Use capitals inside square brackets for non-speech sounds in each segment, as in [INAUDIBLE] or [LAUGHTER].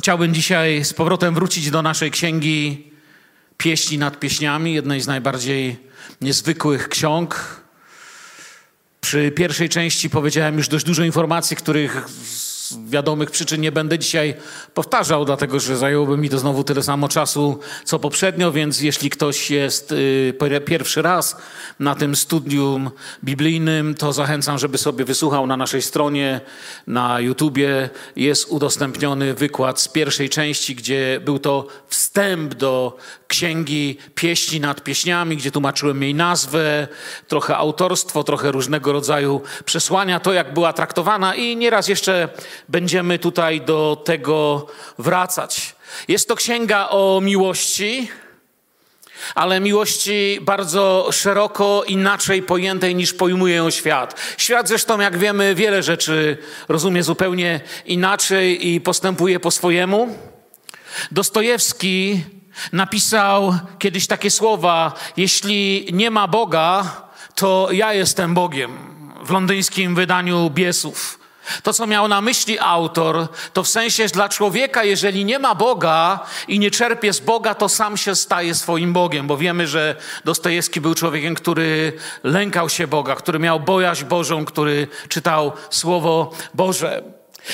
Chciałbym dzisiaj z powrotem wrócić do naszej księgi Pieśni nad pieśniami, jednej z najbardziej niezwykłych ksiąg. Przy pierwszej części powiedziałem już dość dużo informacji, których z wiadomych przyczyn nie będę dzisiaj powtarzał, dlatego że zajęłoby mi to znowu tyle samo czasu co poprzednio, więc jeśli ktoś jest y, pierwszy raz na tym studium biblijnym, to zachęcam, żeby sobie wysłuchał na naszej stronie, na YouTubie. Jest udostępniony wykład z pierwszej części, gdzie był to wstęp do księgi pieśni nad pieśniami, gdzie tłumaczyłem jej nazwę, trochę autorstwo, trochę różnego rodzaju przesłania, to jak była traktowana i nieraz jeszcze będziemy tutaj do tego wracać. Jest to księga o miłości, ale miłości bardzo szeroko inaczej pojętej niż pojmuje ją świat. Świat zresztą, jak wiemy, wiele rzeczy rozumie zupełnie inaczej i postępuje po swojemu. Dostojewski napisał kiedyś takie słowa: Jeśli nie ma Boga, to ja jestem Bogiem w londyńskim wydaniu Biesów. To, co miał na myśli autor, to w sensie dla człowieka, jeżeli nie ma Boga i nie czerpie z Boga, to sam się staje swoim Bogiem, bo wiemy, że Dostojewski był człowiekiem, który lękał się Boga, który miał bojaźń Bożą, który czytał Słowo Boże.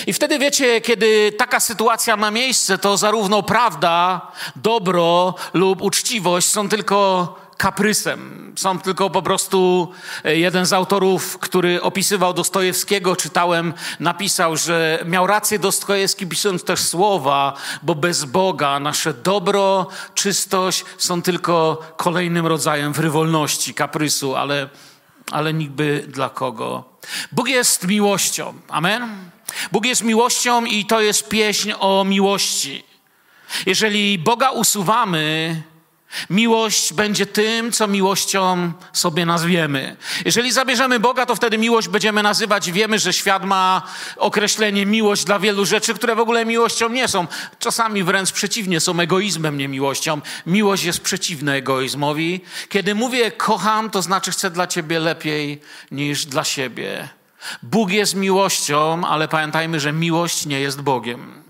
I wtedy wiecie, kiedy taka sytuacja ma miejsce, to zarówno prawda, dobro lub uczciwość są tylko kaprysem. Są tylko po prostu e, jeden z autorów, który opisywał Dostojewskiego, czytałem, napisał, że miał rację Dostojewski pisząc też słowa, bo bez Boga nasze dobro, czystość są tylko kolejnym rodzajem frywolności, kaprysu, ale, ale niby dla kogo. Bóg jest miłością. Amen? Bóg jest miłością i to jest pieśń o miłości. Jeżeli Boga usuwamy, Miłość będzie tym, co miłością sobie nazwiemy. Jeżeli zabierzemy Boga, to wtedy miłość będziemy nazywać. Wiemy, że świat ma określenie miłość dla wielu rzeczy, które w ogóle miłością nie są. Czasami wręcz przeciwnie, są egoizmem, nie miłością. Miłość jest przeciwna egoizmowi. Kiedy mówię kocham, to znaczy chcę dla ciebie lepiej niż dla siebie. Bóg jest miłością, ale pamiętajmy, że miłość nie jest Bogiem.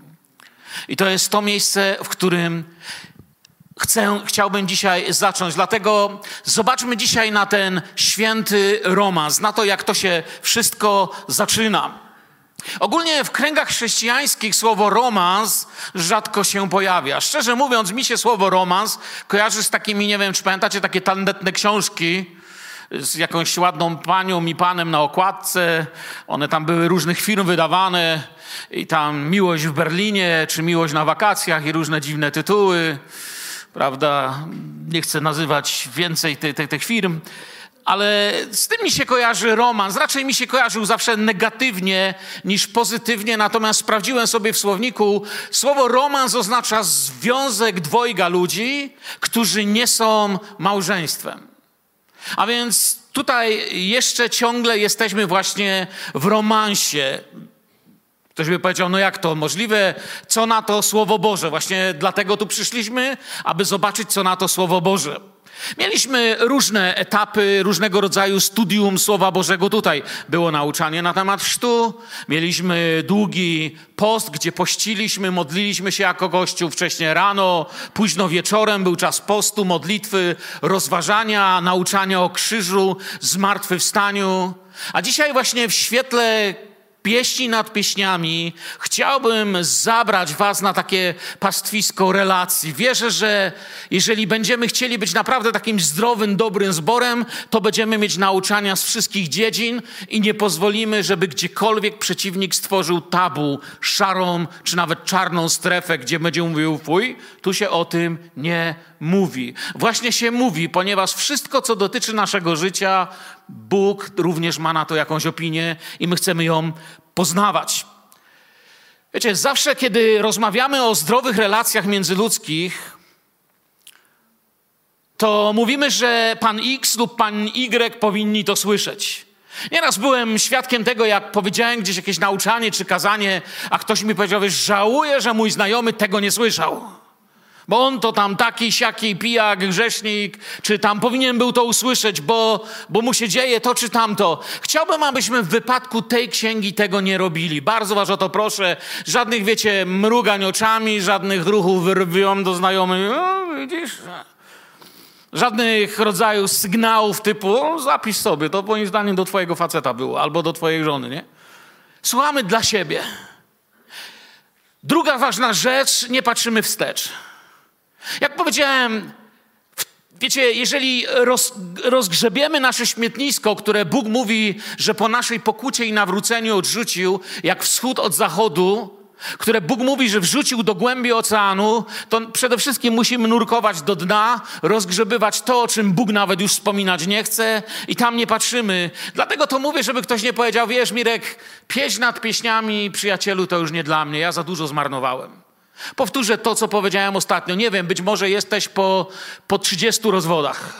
I to jest to miejsce, w którym chcę, chciałbym dzisiaj zacząć. Dlatego zobaczmy dzisiaj na ten święty romans, na to, jak to się wszystko zaczyna. Ogólnie w kręgach chrześcijańskich słowo romans rzadko się pojawia. Szczerze mówiąc, mi się słowo romans kojarzy z takimi, nie wiem, czy pamiętacie takie tandetne książki, z jakąś ładną panią i panem na okładce. One tam były różnych firm wydawane i tam miłość w Berlinie, czy miłość na wakacjach i różne dziwne tytuły prawda? Nie chcę nazywać więcej tych, tych, tych firm, ale z tym mi się kojarzy romans. Raczej mi się kojarzył zawsze negatywnie niż pozytywnie, natomiast sprawdziłem sobie w słowniku, słowo romans oznacza związek dwojga ludzi, którzy nie są małżeństwem. A więc tutaj jeszcze ciągle jesteśmy właśnie w romansie. Ktoś by powiedział, no jak to możliwe? Co na to Słowo Boże? Właśnie dlatego tu przyszliśmy, aby zobaczyć, co na to Słowo Boże. Mieliśmy różne etapy, różnego rodzaju studium Słowa Bożego tutaj. Było nauczanie na temat chrztu, mieliśmy długi post, gdzie pościliśmy, modliliśmy się jako Kościół wcześniej rano, późno wieczorem był czas postu, modlitwy, rozważania, nauczania o krzyżu, zmartwychwstaniu. A dzisiaj właśnie w świetle pieśni nad pieśniami chciałbym zabrać Was na takie pastwisko relacji. Wierzę, że jeżeli będziemy chcieli być naprawdę takim zdrowym, dobrym zborem, to będziemy mieć nauczania z wszystkich dziedzin i nie pozwolimy, żeby gdziekolwiek przeciwnik stworzył tabu, szarą czy nawet czarną strefę, gdzie będzie mówił, fuj, tu się o tym nie mówi. Właśnie się mówi, ponieważ wszystko, co dotyczy naszego życia, Bóg również ma na to jakąś opinię i my chcemy ją poznawać. Wiecie, zawsze kiedy rozmawiamy o zdrowych relacjach międzyludzkich, to mówimy, że pan X lub pan Y powinni to słyszeć. Nieraz byłem świadkiem tego, jak powiedziałem gdzieś jakieś nauczanie czy kazanie, a ktoś mi powiedział, że żałuję, że mój znajomy tego nie słyszał. Bo on to tam taki, siaki, pijak, grzesznik, czy tam powinien był to usłyszeć, bo, bo mu się dzieje to czy tamto. Chciałbym, abyśmy w wypadku tej księgi tego nie robili. Bardzo was o to proszę. Żadnych, wiecie, mrugań oczami, żadnych ruchów wyrwią do znajomych. O, widzisz? Żadnych rodzajów sygnałów typu zapisz sobie, to moim zdaniem do twojego faceta było, albo do twojej żony, nie? Słuchamy dla siebie. Druga ważna rzecz, nie patrzymy wstecz. Jak powiedziałem, wiecie, jeżeli roz, rozgrzebiemy nasze śmietnisko, które Bóg mówi, że po naszej pokucie i nawróceniu odrzucił, jak wschód od zachodu, które Bóg mówi, że wrzucił do głębi oceanu, to przede wszystkim musimy nurkować do dna, rozgrzebywać to, o czym Bóg nawet już wspominać nie chce i tam nie patrzymy. Dlatego to mówię, żeby ktoś nie powiedział, wiesz Mirek, pieśń nad pieśniami, przyjacielu, to już nie dla mnie, ja za dużo zmarnowałem. Powtórzę to, co powiedziałem ostatnio. Nie wiem, być może jesteś po, po 30 rozwodach.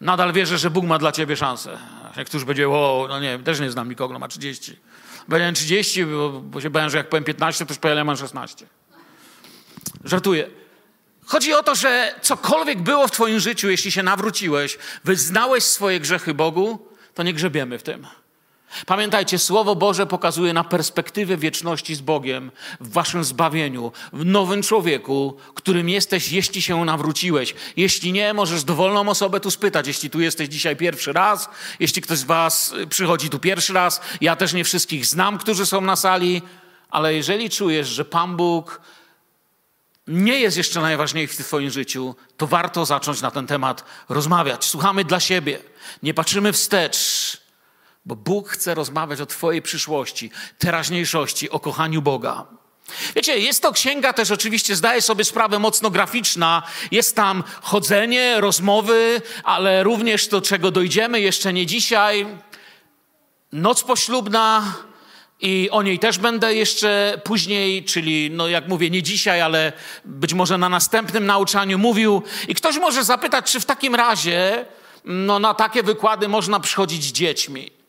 Nadal wierzę, że Bóg ma dla ciebie szansę. Któż będzie, o, no nie, też nie znam nikogo, no ma 30. Powiedziałem 30, bo, bo się bałem, że jak powiem 15, to już powiem, mam 16. Żartuję. Chodzi o to, że cokolwiek było w twoim życiu, jeśli się nawróciłeś, wyznałeś swoje grzechy Bogu, to nie grzebiemy w tym. Pamiętajcie, Słowo Boże pokazuje na perspektywę wieczności z Bogiem, w waszym zbawieniu, w nowym człowieku, którym jesteś, jeśli się nawróciłeś. Jeśli nie, możesz dowolną osobę tu spytać, jeśli tu jesteś dzisiaj pierwszy raz, jeśli ktoś z was przychodzi tu pierwszy raz. Ja też nie wszystkich znam, którzy są na sali, ale jeżeli czujesz, że Pan Bóg nie jest jeszcze najważniejszy w Twoim życiu, to warto zacząć na ten temat rozmawiać. Słuchamy dla siebie, nie patrzymy wstecz bo Bóg chce rozmawiać o Twojej przyszłości, teraźniejszości, o kochaniu Boga. Wiecie, jest to księga też oczywiście, zdaję sobie sprawę, mocno graficzna. Jest tam chodzenie, rozmowy, ale również to, czego dojdziemy jeszcze nie dzisiaj. Noc poślubna, i o niej też będę jeszcze później, czyli, no jak mówię, nie dzisiaj, ale być może na następnym nauczaniu mówił. I ktoś może zapytać, czy w takim razie no, na takie wykłady można przychodzić z dziećmi.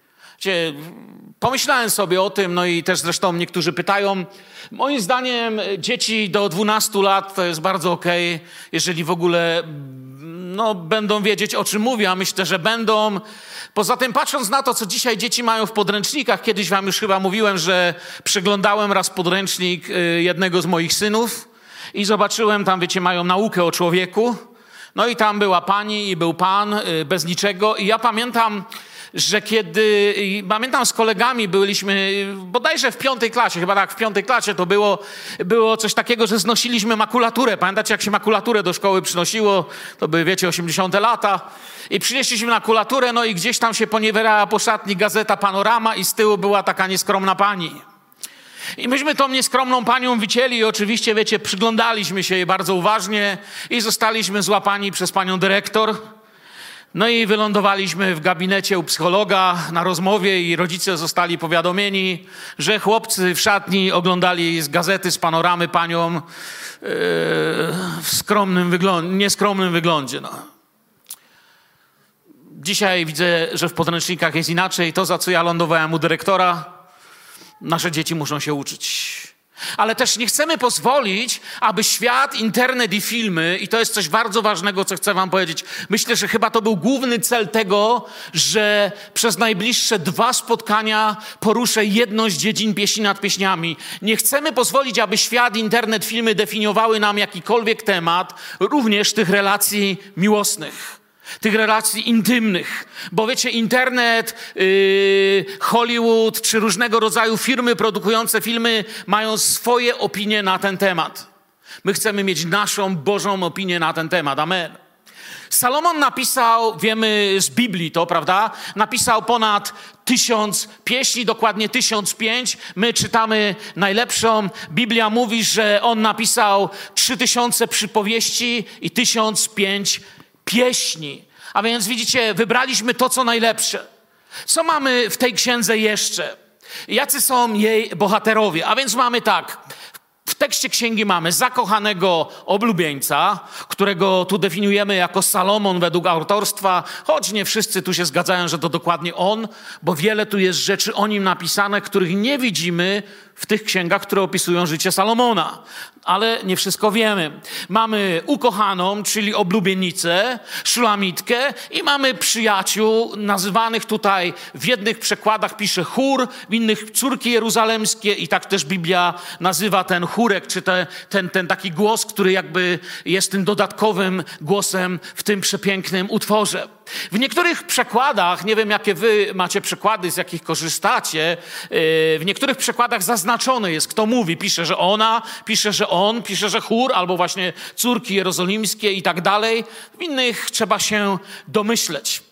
Pomyślałem sobie o tym, no i też zresztą niektórzy pytają. Moim zdaniem dzieci do 12 lat to jest bardzo okej, okay, jeżeli w ogóle no, będą wiedzieć, o czym mówię, a myślę, że będą. Poza tym, patrząc na to, co dzisiaj dzieci mają w podręcznikach, kiedyś wam już chyba mówiłem, że przeglądałem raz podręcznik y, jednego z moich synów i zobaczyłem, tam wiecie, mają naukę o człowieku. No i tam była pani i był pan y, bez niczego. I ja pamiętam, że kiedy, pamiętam z kolegami byliśmy, bodajże w piątej klasie, chyba tak w piątej klasie to było, było coś takiego, że znosiliśmy makulaturę. Pamiętacie, jak się makulaturę do szkoły przynosiło? To były, wiecie, 80 lata. I przynieśliśmy makulaturę, no i gdzieś tam się poniewierała po szatni gazeta Panorama i z tyłu była taka nieskromna pani. I myśmy tą nieskromną panią wycięli i oczywiście, wiecie, przyglądaliśmy się jej bardzo uważnie i zostaliśmy złapani przez panią dyrektor. No i wylądowaliśmy w gabinecie u psychologa na rozmowie i rodzice zostali powiadomieni, że chłopcy w szatni oglądali z gazety, z panoramy panią yy, w skromnym wyglądzie, nieskromnym wyglądzie. No. Dzisiaj widzę, że w podręcznikach jest inaczej. To, za co ja lądowałem u dyrektora, nasze dzieci muszą się uczyć. Ale też nie chcemy pozwolić, aby świat, internet i filmy, i to jest coś bardzo ważnego, co chcę Wam powiedzieć. Myślę, że chyba to był główny cel tego, że przez najbliższe dwa spotkania poruszę jedną z dziedzin pieśni nad pieśniami. Nie chcemy pozwolić, aby świat, internet, filmy definiowały nam jakikolwiek temat, również tych relacji miłosnych tych relacji intymnych. Bo wiecie, internet, yy, Hollywood czy różnego rodzaju firmy produkujące filmy mają swoje opinie na ten temat. My chcemy mieć naszą Bożą opinię na ten temat. Amen. Salomon napisał, wiemy z Biblii to, prawda? Napisał ponad tysiąc pieśni, dokładnie tysiąc pięć. My czytamy najlepszą. Biblia mówi, że on napisał trzy tysiące przypowieści i tysiąc pięć pieśni. A więc widzicie, wybraliśmy to, co najlepsze. Co mamy w tej księdze jeszcze? Jacy są jej bohaterowie? A więc mamy tak. W tekście księgi mamy zakochanego oblubieńca, którego tu definiujemy jako Salomon według autorstwa, choć nie wszyscy tu się zgadzają, że to dokładnie on, bo wiele tu jest rzeczy o nim napisane, których nie widzimy w tych księgach, które opisują życie Salomona. Ale nie wszystko wiemy. Mamy ukochaną, czyli oblubienicę, szulamitkę i mamy przyjaciół, nazywanych tutaj w jednych przekładach pisze chór, w innych córki jeruzalemskie i tak też Biblia nazywa ten chórek, czy te, ten, ten taki głos, który jakby jest tym dodatkowym głosem w tym przepięknym utworze. W niektórych przekładach, nie wiem jakie wy macie przekłady, z jakich korzystacie, yy, w niektórych przekładach zaznaczone jest, kto mówi. Pisze, że ona, pisze, że on, pisze, że chór, albo właśnie córki jerozolimskie i tak dalej. W innych trzeba się domyśleć.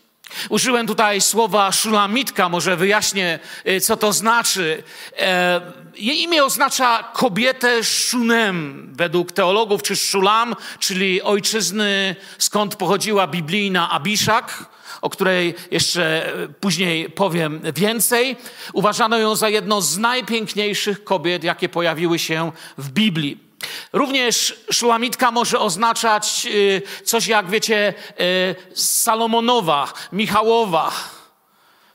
Użyłem tutaj słowa szulamitka, może wyjaśnię, yy, co to znaczy. E, jej imię oznacza kobietę szunem, według teologów, czy szulam, czyli ojczyzny, skąd pochodziła biblijna Abiszak, o której jeszcze później powiem więcej. Uważano ją za jedną z najpiękniejszych kobiet, jakie pojawiły się w Biblii. Również szulamitka może oznaczać y, coś jak, wiecie, y, Salomonowa, Michałowa,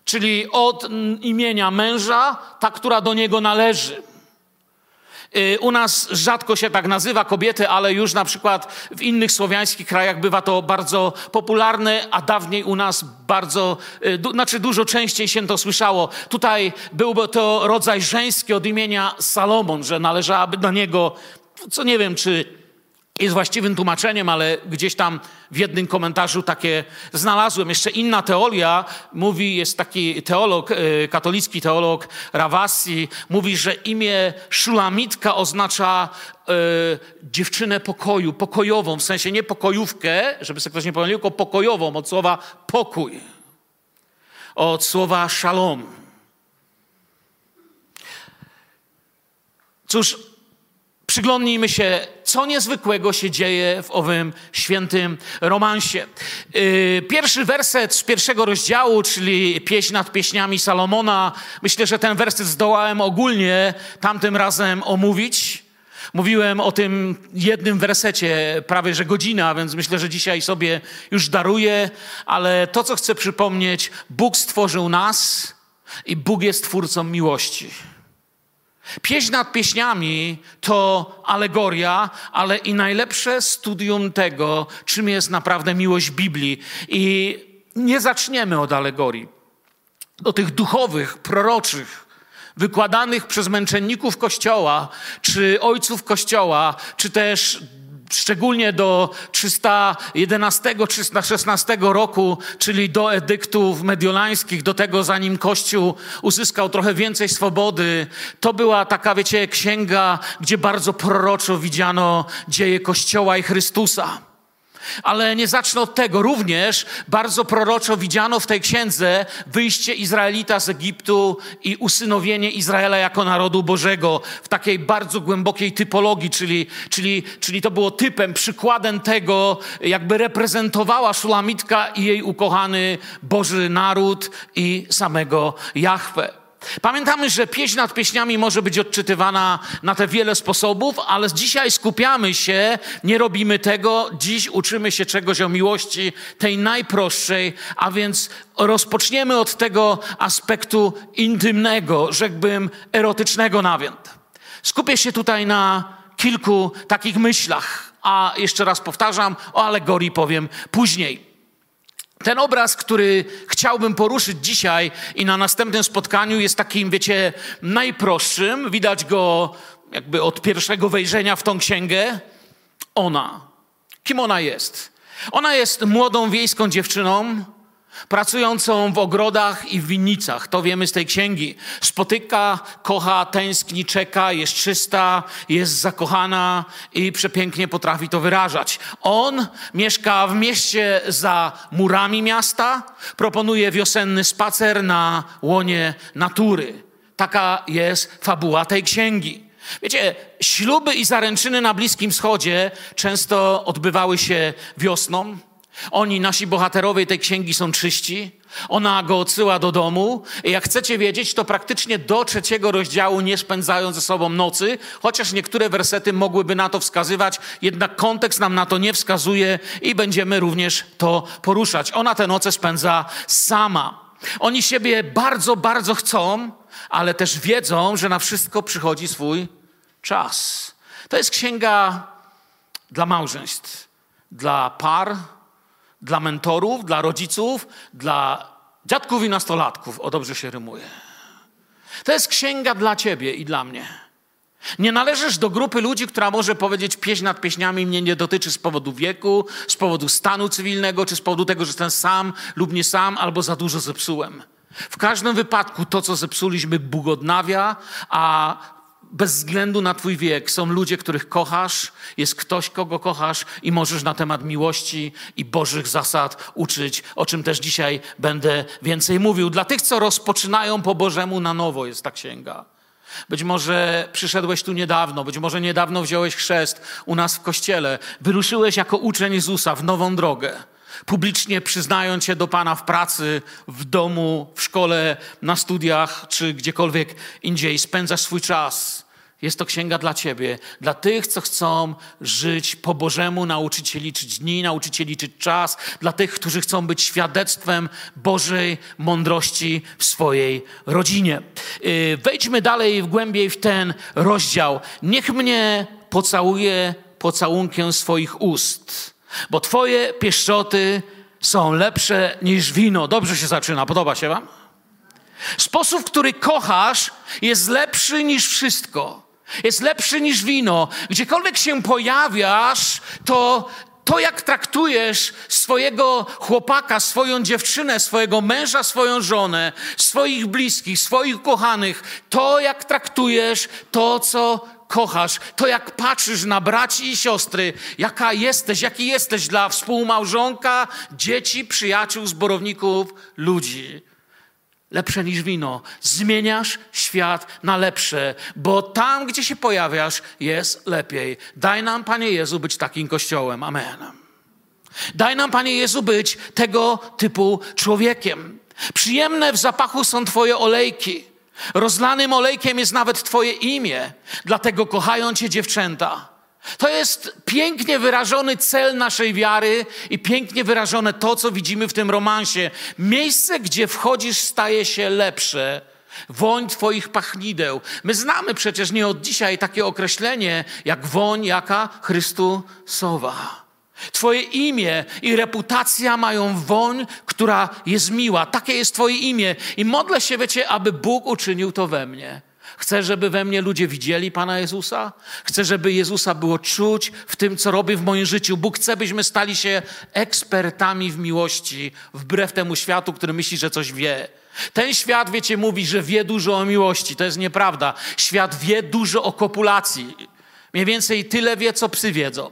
czyli od imienia męża, ta, która do niego należy. Y, u nas rzadko się tak nazywa kobiety, ale już na przykład w innych słowiańskich krajach bywa to bardzo popularne, a dawniej u nas bardzo, du, znaczy dużo częściej się to słyszało. Tutaj byłby to rodzaj żeński od imienia Salomon, że należałaby do niego, co nie wiem, czy jest właściwym tłumaczeniem, ale gdzieś tam w jednym komentarzu takie znalazłem. Jeszcze inna teoria mówi, jest taki teolog, e, katolicki teolog Ravasi, mówi, że imię Szulamitka oznacza e, dziewczynę pokoju, pokojową, w sensie nie pokojówkę, żeby sobie ktoś nie pomylił, tylko pokojową, od słowa pokój, od słowa shalom. Cóż, Przyglądnijmy się, co niezwykłego się dzieje w owym świętym romansie. Y, pierwszy werset z pierwszego rozdziału, czyli pieśń nad pieśniami Salomona. Myślę, że ten werset zdołałem ogólnie tamtym razem omówić. Mówiłem o tym jednym wersecie prawie że godzina, więc myślę, że dzisiaj sobie już daruję, ale to, co chcę przypomnieć, Bóg stworzył nas i Bóg jest twórcą miłości. Pieśń nad pieśniami to alegoria, ale i najlepsze studium tego, czym jest naprawdę miłość Biblii. I nie zaczniemy od alegorii. Do tych duchowych, proroczych, wykładanych przez męczenników Kościoła, czy ojców Kościoła, czy też szczególnie do 311-316 roku, czyli do edyktów mediolańskich, do tego zanim Kościół uzyskał trochę więcej swobody. To była taka, wiecie, księga, gdzie bardzo proroczo widziano dzieje Kościoła i Chrystusa. Ale nie zacznę od tego. Również bardzo proroczo widziano w tej księdze wyjście Izraelita z Egiptu i usynowienie Izraela jako narodu Bożego w takiej bardzo głębokiej typologii, czyli, czyli, czyli to było typem, przykładem tego, jakby reprezentowała Szulamitka i jej ukochany Boży naród i samego Jahwe. Pamiętamy, że pieśń nad pieśniami może być odczytywana na te wiele sposobów, ale dzisiaj skupiamy się, nie robimy tego. Dziś uczymy się czegoś o miłości, tej najprostszej, a więc rozpoczniemy od tego aspektu intymnego, rzekłbym erotycznego nawet. Skupię się tutaj na kilku takich myślach, a jeszcze raz powtarzam, o alegorii powiem później. Ten obraz, który chciałbym poruszyć dzisiaj i na następnym spotkaniu jest takim, wiecie, najprostszym. Widać go jakby od pierwszego wejrzenia w tą księgę. Ona. Kim ona jest? Ona jest młodą wiejską dziewczyną, pracującą w ogrodach i w winnicach. To wiemy z tej księgi. Spotyka, kocha, tęskni, czeka, jest czysta, jest zakochana i przepięknie potrafi to wyrażać. On mieszka w mieście za murami miasta, proponuje wiosenny spacer na łonie natury. Taka jest fabuła tej księgi. Wiecie, śluby i zaręczyny na Bliskim Wschodzie często odbywały się wiosną, oni, nasi bohaterowie tej księgi są czyści. Ona go odsyła do domu. I jak chcecie wiedzieć, to praktycznie do trzeciego rozdziału nie spędzają ze sobą nocy, chociaż niektóre wersety mogłyby na to wskazywać, jednak kontekst nam na to nie wskazuje i będziemy również to poruszać. Ona te noce spędza sama. Oni siebie bardzo, bardzo chcą, ale też wiedzą, że na wszystko przychodzi swój czas. To jest księga dla małżeństw, dla par, dla mentorów, dla rodziców, dla dziadków i nastolatków. O dobrze się rymuje. To jest księga dla ciebie i dla mnie. Nie należysz do grupy ludzi, która może powiedzieć, pieśń nad pieśniami mnie nie dotyczy z powodu wieku, z powodu stanu cywilnego, czy z powodu tego, że jestem sam lub nie sam, albo za dużo zepsułem. W każdym wypadku to, co zepsuliśmy, Bóg odnawia, a bez względu na Twój wiek są ludzie, których kochasz, jest ktoś, kogo kochasz i możesz na temat miłości i Bożych zasad uczyć, o czym też dzisiaj będę więcej mówił. Dla tych, co rozpoczynają po Bożemu na nowo, jest ta księga. Być może przyszedłeś tu niedawno, być może niedawno wziąłeś chrzest u nas w kościele, wyruszyłeś jako uczeń Jezusa w nową drogę publicznie przyznając się do Pana w pracy, w domu, w szkole, na studiach czy gdziekolwiek indziej, spędzasz swój czas. Jest to księga dla Ciebie, dla tych, co chcą żyć po Bożemu, nauczyć się liczyć dni, nauczyć się liczyć czas, dla tych, którzy chcą być świadectwem Bożej mądrości w swojej rodzinie. Y, wejdźmy dalej w głębiej w ten rozdział. Niech mnie pocałuje pocałunkiem swoich ust bo Twoje pieszczoty są lepsze niż wino. Dobrze się zaczyna, podoba się Wam? Sposób, w który kochasz, jest lepszy niż wszystko. Jest lepszy niż wino. Gdziekolwiek się pojawiasz, to to, jak traktujesz swojego chłopaka, swoją dziewczynę, swojego męża, swoją żonę, swoich bliskich, swoich kochanych, to, jak traktujesz to, co kochasz, to jak patrzysz na braci i siostry, jaka jesteś, jaki jesteś dla współmałżonka, dzieci, przyjaciół, zborowników, ludzi. Lepsze niż wino. Zmieniasz świat na lepsze, bo tam, gdzie się pojawiasz, jest lepiej. Daj nam, Panie Jezu, być takim kościołem. Amen. Daj nam, Panie Jezu, być tego typu człowiekiem. Przyjemne w zapachu są Twoje olejki. Rozlanym olejkiem jest nawet Twoje imię, dlatego kochają Cię dziewczęta. To jest pięknie wyrażony cel naszej wiary i pięknie wyrażone to, co widzimy w tym romansie. Miejsce, gdzie wchodzisz, staje się lepsze. Woń Twoich pachnideł. My znamy przecież nie od dzisiaj takie określenie jak woń jaka Chrystusowa. Twoje imię i reputacja mają woń, która jest miła. Takie jest Twoje imię. I modlę się, wiecie, aby Bóg uczynił to we mnie. Chcę, żeby we mnie ludzie widzieli Pana Jezusa. Chcę, żeby Jezusa było czuć w tym, co robi w moim życiu. Bóg chce, byśmy stali się ekspertami w miłości, wbrew temu światu, który myśli, że coś wie. Ten świat, wiecie, mówi, że wie dużo o miłości. To jest nieprawda. Świat wie dużo o kopulacji. Mniej więcej tyle wie, co psy wiedzą.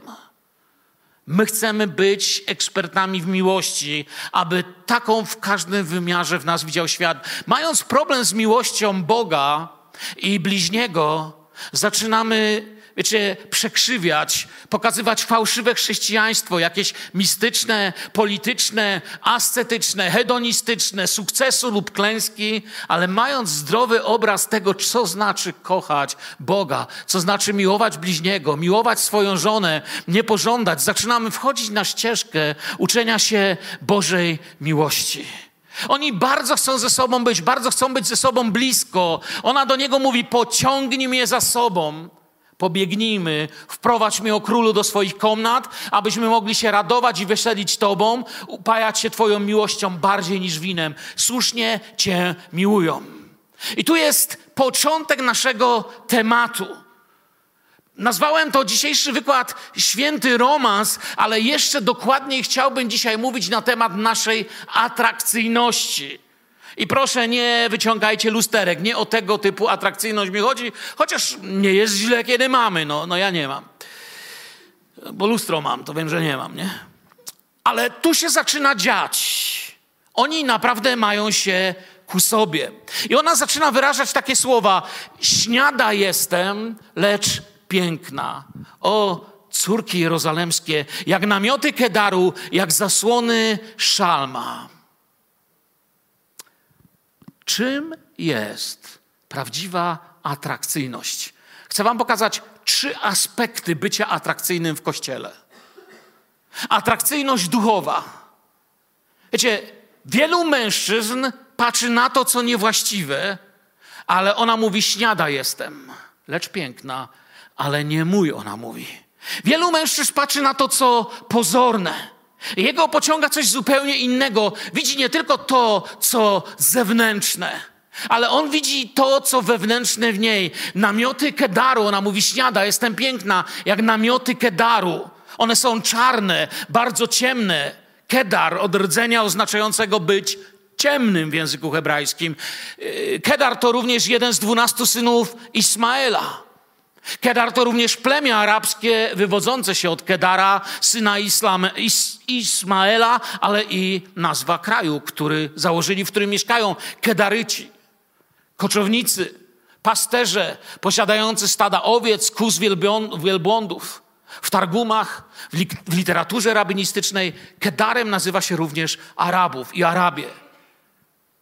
My chcemy być ekspertami w miłości, aby taką w każdym wymiarze w nas widział świat. Mając problem z miłością Boga i bliźniego, zaczynamy wiecie, przekrzywiać, pokazywać fałszywe chrześcijaństwo, jakieś mistyczne, polityczne, ascetyczne, hedonistyczne, sukcesu lub klęski, ale mając zdrowy obraz tego, co znaczy kochać Boga, co znaczy miłować bliźniego, miłować swoją żonę, nie pożądać, zaczynamy wchodzić na ścieżkę uczenia się Bożej miłości. Oni bardzo chcą ze sobą być, bardzo chcą być ze sobą blisko. Ona do niego mówi: pociągnij mnie za sobą. Pobiegnijmy, wprowadź mnie o królu do swoich komnat, abyśmy mogli się radować i weselić Tobą, upajać się Twoją miłością bardziej niż winem. Słusznie Cię miłują. I tu jest początek naszego tematu. Nazwałem to dzisiejszy wykład Święty Romans, ale jeszcze dokładniej chciałbym dzisiaj mówić na temat naszej atrakcyjności. I proszę, nie wyciągajcie lusterek, nie o tego typu atrakcyjność mi chodzi, chociaż nie jest źle, kiedy mamy. No, no ja nie mam. Bo lustro mam, to wiem, że nie mam, nie? Ale tu się zaczyna dziać. Oni naprawdę mają się ku sobie. I ona zaczyna wyrażać takie słowa: Śniada jestem, lecz piękna. O, córki jerozolemskie, jak namioty Kedaru, jak zasłony Szalma. Czym jest prawdziwa atrakcyjność? Chcę Wam pokazać trzy aspekty bycia atrakcyjnym w kościele. Atrakcyjność duchowa. Wiecie, wielu mężczyzn patrzy na to, co niewłaściwe, ale ona mówi: Śniada jestem, lecz piękna, ale nie mój, ona mówi. Wielu mężczyzn patrzy na to, co pozorne. Jego pociąga coś zupełnie innego. Widzi nie tylko to, co zewnętrzne, ale on widzi to, co wewnętrzne w niej. Namioty Kedaru, ona mówi: Śniada, jestem piękna, jak namioty Kedaru. One są czarne, bardzo ciemne. Kedar od rdzenia oznaczającego być ciemnym w języku hebrajskim. Yy, Kedar to również jeden z dwunastu synów Ismaela. Kedar to również plemię arabskie wywodzące się od Kedara, syna Islam, Is, Ismaela, ale i nazwa kraju, który założyli, w którym mieszkają Kedaryci. Koczownicy, pasterze posiadający stada owiec, kóz wielbłądów. W targumach, w, li, w literaturze rabinistycznej Kedarem nazywa się również Arabów i Arabie.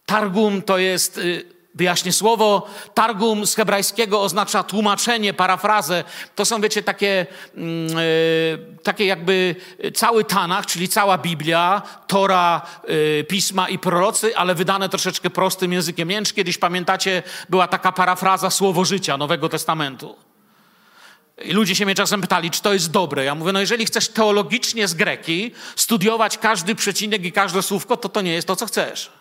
Targum to jest, y, wyjaśnię słowo, targum z hebrajskiego oznacza tłumaczenie, parafrazę. To są, wiecie, takie, mm, y, takie jakby cały Tanach, czyli cała Biblia, Tora, y, Pisma i prorocy, ale wydane troszeczkę prostym językiem. Nie wiem, czy kiedyś pamiętacie, była taka parafraza Słowo Życia Nowego Testamentu. I ludzie się mnie czasem pytali, czy to jest dobre. Ja mówię, no jeżeli chcesz teologicznie z greki studiować każdy przecinek i każde słówko, to to nie jest to, co chcesz.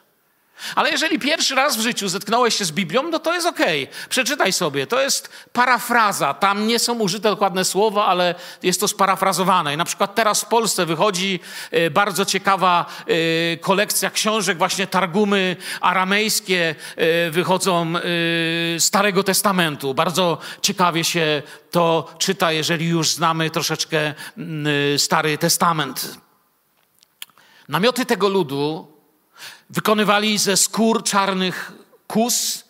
Ale jeżeli pierwszy raz w życiu zetknąłeś się z Biblią, no to jest okej. Okay. Przeczytaj sobie. To jest parafraza. Tam nie są użyte dokładne słowa, ale jest to sparafrazowane. I na przykład teraz w Polsce wychodzi e, bardzo ciekawa e, kolekcja książek, właśnie targumy aramejskie e, wychodzą Starego Testamentu. Bardzo ciekawie się to czyta, jeżeli już znamy troszeczkę Stary Testament. Namioty tego ludu wykonywali ze skór czarnych kus.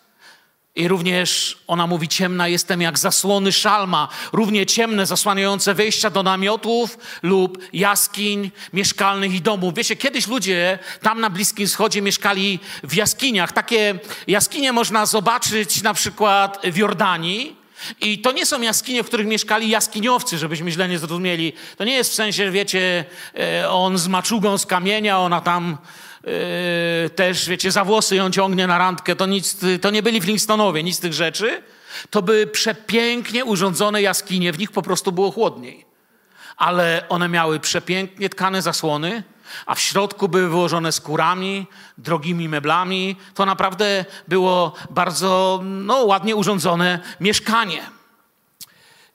I również ona mówi: Ciemna jestem jak zasłony szalma, równie ciemne, zasłaniające wejścia do namiotów lub jaskiń mieszkalnych i domów. Wiecie, kiedyś ludzie tam na Bliskim Wschodzie mieszkali w jaskiniach. Takie jaskinie można zobaczyć na przykład w Jordanii. I to nie są jaskinie, w których mieszkali jaskiniowcy, żebyśmy źle nie zrozumieli. To nie jest w sensie, wiecie, e, on z maczugą z kamienia, ona tam Yy, też, wiecie, za włosy ją ciągnie na randkę, to, nic, to nie byli Flintstonowie, nic z tych rzeczy. To były przepięknie urządzone jaskinie, w nich po prostu było chłodniej. Ale one miały przepięknie tkane zasłony, a w środku były wyłożone skórami, drogimi meblami. To naprawdę było bardzo no, ładnie urządzone mieszkanie.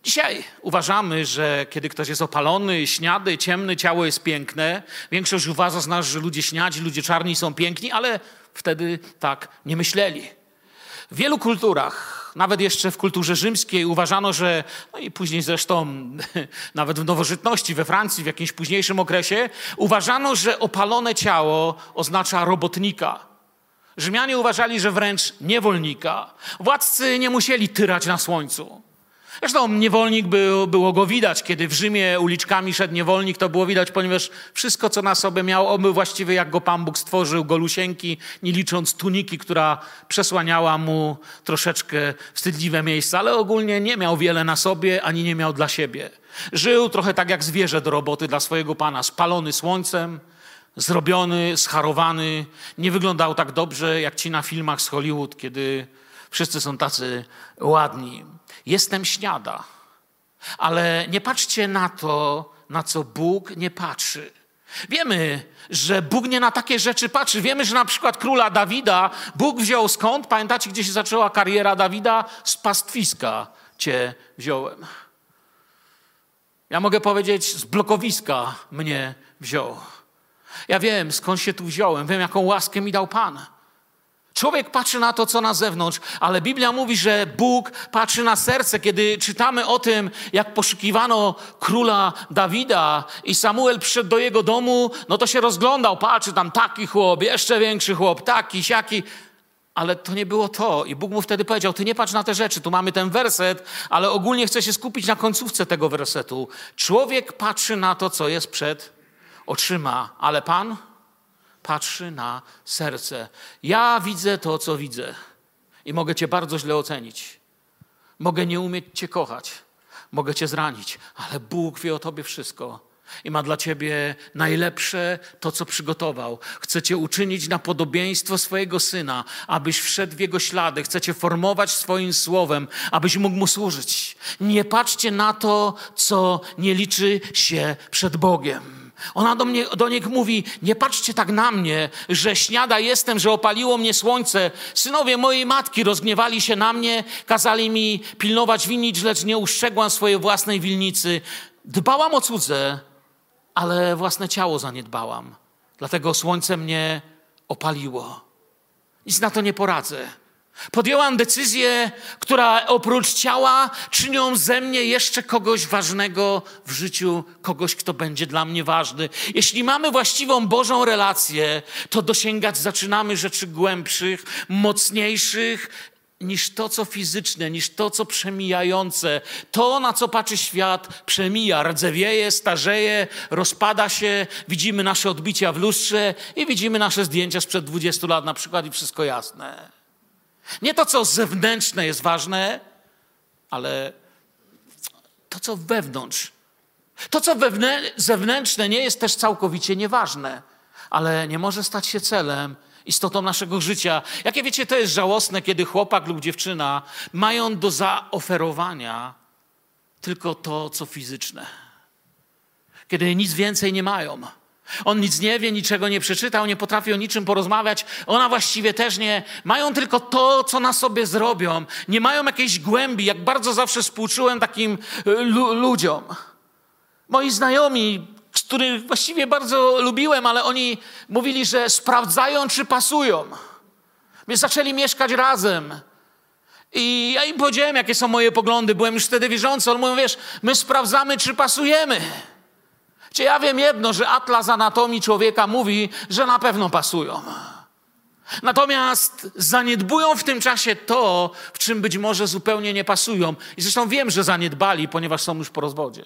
Dzisiaj uważamy, że kiedy ktoś jest opalony, śniady, ciemny, ciało jest piękne. Większość uważa z nas, że ludzie śniadzi, ludzie czarni są piękni, ale wtedy tak nie myśleli. W wielu kulturach, nawet jeszcze w kulturze rzymskiej, uważano, że, no i później zresztą, [LAUGHS] nawet w nowożytności, we Francji, w jakimś późniejszym okresie, uważano, że opalone ciało oznacza robotnika. Rzymianie uważali, że wręcz niewolnika. Władcy nie musieli tyrać na słońcu. Zresztą niewolnik był, było go widać, kiedy w Rzymie uliczkami szedł niewolnik, to było widać, ponieważ wszystko, co na sobie miał, on był właściwie jak go Pan Bóg stworzył, golusieńki, nie licząc tuniki, która przesłaniała mu troszeczkę wstydliwe miejsca, ale ogólnie nie miał wiele na sobie, ani nie miał dla siebie. Żył trochę tak jak zwierzę do roboty dla swojego Pana, spalony słońcem, zrobiony, scharowany. Nie wyglądał tak dobrze jak ci na filmach z Hollywood, kiedy wszyscy są tacy ładni. Jestem śniada. Ale nie patrzcie na to, na co Bóg nie patrzy. Wiemy, że Bóg nie na takie rzeczy patrzy. Wiemy, że na przykład króla Dawida Bóg wziął skąd? Pamiętacie, gdzie się zaczęła kariera Dawida? Z pastwiska cię wziąłem. Ja mogę powiedzieć, z blokowiska mnie wziął. Ja wiem, skąd się tu wziąłem, wiem, jaką łaskę mi dał Pan. Człowiek patrzy na to, co na zewnątrz, ale Biblia mówi, że Bóg patrzy na serce. Kiedy czytamy o tym, jak poszukiwano króla Dawida i Samuel przyszedł do jego domu, no to się rozglądał, patrzy tam taki chłop, jeszcze większy chłop, taki, siaki. Ale to nie było to. I Bóg mu wtedy powiedział: Ty nie patrz na te rzeczy, tu mamy ten werset, ale ogólnie chcę się skupić na końcówce tego wersetu. Człowiek patrzy na to, co jest przed oczyma, ale Pan patrzy na serce. Ja widzę to, co widzę i mogę Cię bardzo źle ocenić. Mogę nie umieć Cię kochać, mogę Cię zranić, ale Bóg wie o Tobie wszystko i ma dla ciebie najlepsze to, co przygotował. Chce cię uczynić na podobieństwo swojego syna, abyś wszedł w jego ślady. Chce cię formować swoim słowem, abyś mógł mu służyć. Nie patrzcie na to, co nie liczy się przed Bogiem. Ona do, mnie, do nich mówi: Nie patrzcie tak na mnie, że śniada jestem, że opaliło mnie słońce. Synowie mojej matki rozgniewali się na mnie, kazali mi pilnować winnic, lecz nie uszczegłam swojej własnej wilnicy. Dbałam o cudze, ale własne ciało zaniedbałam. Dlatego słońce mnie opaliło. Nic na to nie poradzę. Podjęłam decyzję, która oprócz ciała czynią ze mnie jeszcze kogoś ważnego w życiu, kogoś, kto będzie dla mnie ważny. Jeśli mamy właściwą Bożą relację, to dosięgać zaczynamy rzeczy głębszych, mocniejszych niż to, co fizyczne, niż to, co przemijające. To, na co patrzy świat, przemija, rdzewieje, starzeje, rozpada się. Widzimy nasze odbicia w lustrze i widzimy nasze zdjęcia sprzed 20 lat na przykład i wszystko jasne. Nie to, co zewnętrzne jest ważne, ale to, co wewnątrz. To, co zewnętrzne nie jest też całkowicie nieważne, ale nie może stać się celem istotą naszego życia. Jakie wiecie, to jest żałosne, kiedy chłopak lub dziewczyna mają do zaoferowania tylko to, co fizyczne. Kiedy nic więcej nie mają. On nic nie wie, niczego nie przeczytał, nie potrafi o niczym porozmawiać. Ona właściwie też nie. Mają tylko to, co na sobie zrobią. Nie mają jakiejś głębi. Jak bardzo zawsze współczułem takim y, ludziom. Moi znajomi których właściwie bardzo lubiłem, ale oni mówili, że sprawdzają, czy pasują. Więc zaczęli mieszkać razem. I ja im powiedziałem, jakie są moje poglądy. Byłem już wtedy wierzący. On mówił, wiesz, my sprawdzamy, czy pasujemy. Czy ja wiem jedno, że atlas anatomii człowieka mówi, że na pewno pasują. Natomiast zaniedbują w tym czasie to, w czym być może zupełnie nie pasują. I zresztą wiem, że zaniedbali, ponieważ są już po rozwodzie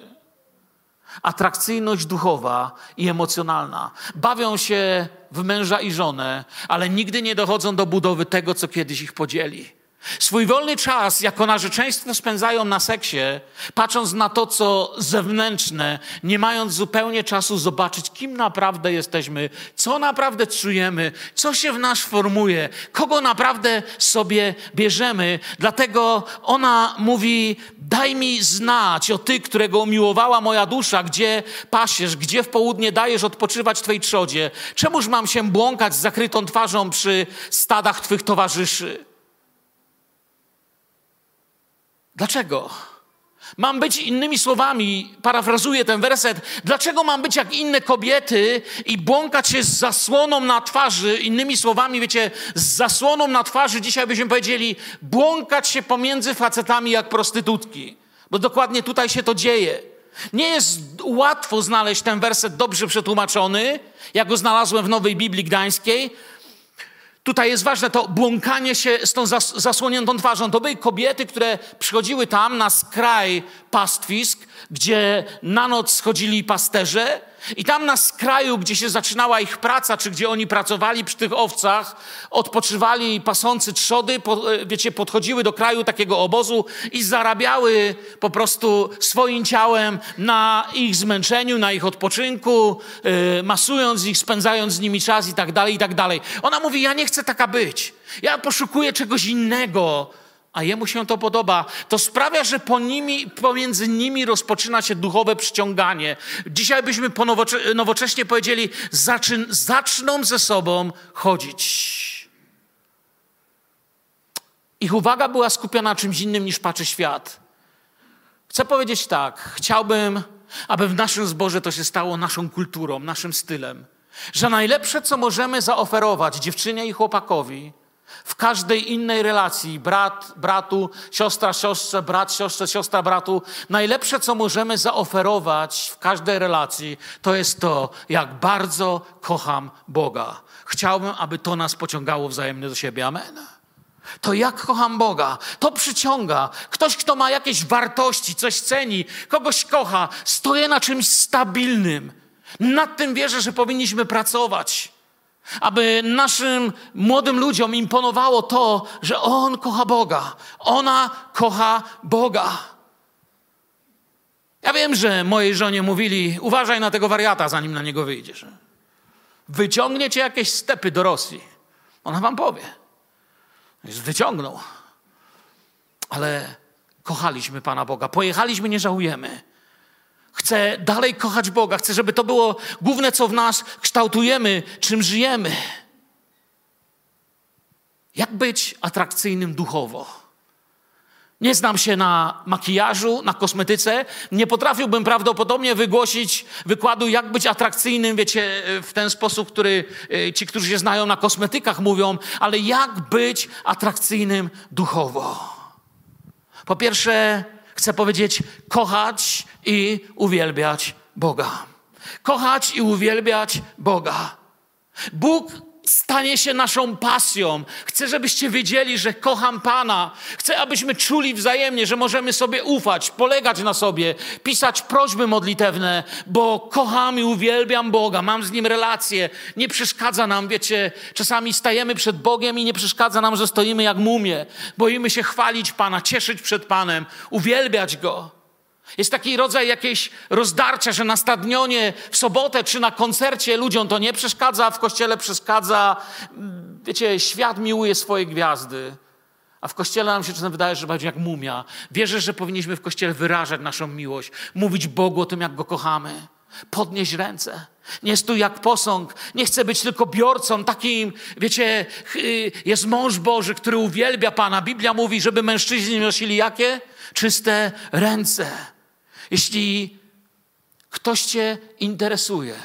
atrakcyjność duchowa i emocjonalna. Bawią się w męża i żonę, ale nigdy nie dochodzą do budowy tego, co kiedyś ich podzieli. Swój wolny czas jako narzeczeństwo spędzają na seksie, patrząc na to, co zewnętrzne, nie mając zupełnie czasu zobaczyć, kim naprawdę jesteśmy, co naprawdę czujemy, co się w nas formuje, kogo naprawdę sobie bierzemy. Dlatego ona mówi: Daj mi znać o ty, którego umiłowała moja dusza, gdzie pasiesz, gdzie w południe dajesz odpoczywać Twej trzodzie. Czemuż mam się błąkać z zakrytą twarzą przy stadach Twych towarzyszy? Dlaczego? Mam być innymi słowami, parafrazuję ten werset, dlaczego mam być jak inne kobiety i błąkać się z zasłoną na twarzy, innymi słowami, wiecie, z zasłoną na twarzy, dzisiaj byśmy powiedzieli, błąkać się pomiędzy facetami jak prostytutki, bo dokładnie tutaj się to dzieje. Nie jest łatwo znaleźć ten werset dobrze przetłumaczony, jak go znalazłem w Nowej Biblii Gdańskiej, Tutaj jest ważne to błąkanie się z tą zasłoniętą twarzą. To były kobiety, które przychodziły tam na skraj pastwisk, gdzie na noc schodzili pasterze i tam na skraju, gdzie się zaczynała ich praca, czy gdzie oni pracowali przy tych owcach, odpoczywali pasący trzody, po, e, wiecie, podchodziły do kraju takiego obozu i zarabiały po prostu swoim ciałem na ich zmęczeniu, na ich odpoczynku, yy, masując ich, spędzając z nimi czas i tak dalej, i tak dalej. Ona mówi, ja nie chcę taka być. Ja poszukuję czegoś innego a jemu się to podoba, to sprawia, że po nimi, pomiędzy nimi rozpoczyna się duchowe przyciąganie. Dzisiaj byśmy nowocześnie powiedzieli, zaczyn, zaczną ze sobą chodzić. Ich uwaga była skupiona na czymś innym niż patrzy świat. Chcę powiedzieć tak, chciałbym, aby w naszym zborze to się stało naszą kulturą, naszym stylem. Że najlepsze, co możemy zaoferować dziewczynie i chłopakowi, w każdej innej relacji, brat, bratu, siostra, siostrze, brat, siostrze, siostra, bratu, najlepsze, co możemy zaoferować w każdej relacji, to jest to, jak bardzo kocham Boga. Chciałbym, aby to nas pociągało wzajemnie do siebie. Amen. To jak kocham Boga, to przyciąga. Ktoś, kto ma jakieś wartości, coś ceni, kogoś kocha, stoję na czymś stabilnym. Nad tym wierzę, że powinniśmy pracować. Aby naszym młodym ludziom imponowało to, że on kocha Boga. Ona kocha Boga. Ja wiem, że mojej żonie mówili: uważaj na tego wariata, zanim na niego wyjdziesz. Wyciągnie cię jakieś stepy do Rosji. Ona wam powie. Wyciągnął. Ale kochaliśmy Pana Boga. Pojechaliśmy, nie żałujemy. Chcę dalej kochać Boga. Chcę, żeby to było główne, co w nas kształtujemy, czym żyjemy. Jak być atrakcyjnym duchowo? Nie znam się na makijażu, na kosmetyce. Nie potrafiłbym prawdopodobnie wygłosić wykładu, jak być atrakcyjnym, wiecie, w ten sposób, który e, ci, którzy się znają na kosmetykach, mówią, ale jak być atrakcyjnym duchowo. Po pierwsze, chcę powiedzieć, kochać i uwielbiać Boga. Kochać i uwielbiać Boga. Bóg stanie się naszą pasją. Chcę, żebyście wiedzieli, że kocham Pana. Chcę, abyśmy czuli wzajemnie, że możemy sobie ufać, polegać na sobie, pisać prośby modlitewne, bo kocham i uwielbiam Boga, mam z Nim relacje. Nie przeszkadza nam, wiecie, czasami stajemy przed Bogiem i nie przeszkadza nam, że stoimy jak mumie. Boimy się chwalić Pana, cieszyć przed Panem, uwielbiać Go. Jest taki rodzaj jakiejś rozdarcia, że na stadnionie w sobotę czy na koncercie ludziom to nie przeszkadza, w kościele przeszkadza. Wiecie, świat miłuje swoje gwiazdy, a w kościele nam się czasem wydaje, że będzie jak mumia. Wierzę, że powinniśmy w kościele wyrażać naszą miłość, mówić Bogu o tym, jak go kochamy. Podnieść ręce. Nie stój jak posąg. Nie chcę być tylko biorcą. Takim, wiecie, jest mąż Boży, który uwielbia Pana. Biblia mówi, żeby mężczyźni nosili jakie? Czyste ręce. Jeśli ktoś Cię interesuje,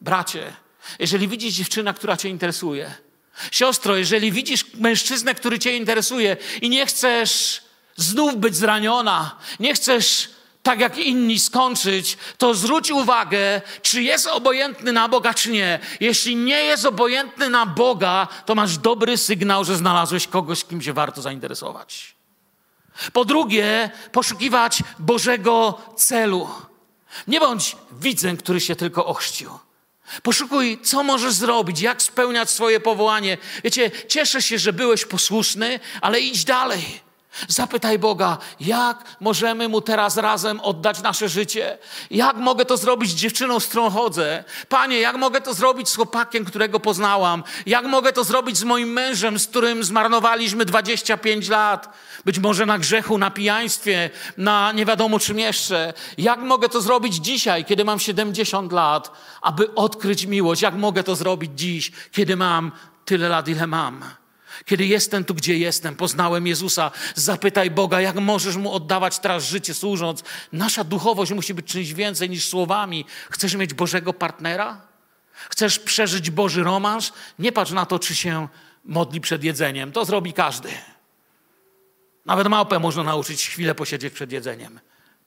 bracie, jeżeli widzisz dziewczynę, która Cię interesuje, siostro, jeżeli widzisz mężczyznę, który Cię interesuje i nie chcesz znów być zraniona, nie chcesz tak jak inni skończyć, to zwróć uwagę, czy jest obojętny na Boga, czy nie. Jeśli nie jest obojętny na Boga, to masz dobry sygnał, że znalazłeś kogoś, kim się warto zainteresować. Po drugie, poszukiwać Bożego celu. Nie bądź widzem, który się tylko ochrzcił. Poszukuj, co możesz zrobić, jak spełniać swoje powołanie. Wiecie, cieszę się, że byłeś posłuszny, ale idź dalej. Zapytaj Boga, jak możemy Mu teraz razem oddać nasze życie? Jak mogę to zrobić z dziewczyną, z którą chodzę? Panie, jak mogę to zrobić z chłopakiem, którego poznałam? Jak mogę to zrobić z moim mężem, z którym zmarnowaliśmy 25 lat? Być może na grzechu, na pijaństwie, na nie wiadomo czym jeszcze. Jak mogę to zrobić dzisiaj, kiedy mam 70 lat, aby odkryć miłość? Jak mogę to zrobić dziś, kiedy mam tyle lat, ile mam? Kiedy jestem tu, gdzie jestem, poznałem Jezusa, zapytaj Boga, jak możesz Mu oddawać teraz życie służąc. Nasza duchowość musi być czymś więcej niż słowami. Chcesz mieć Bożego partnera? Chcesz przeżyć Boży romans? Nie patrz na to, czy się modli przed jedzeniem. To zrobi każdy. Nawet małpę można nauczyć chwilę posiedzieć przed jedzeniem.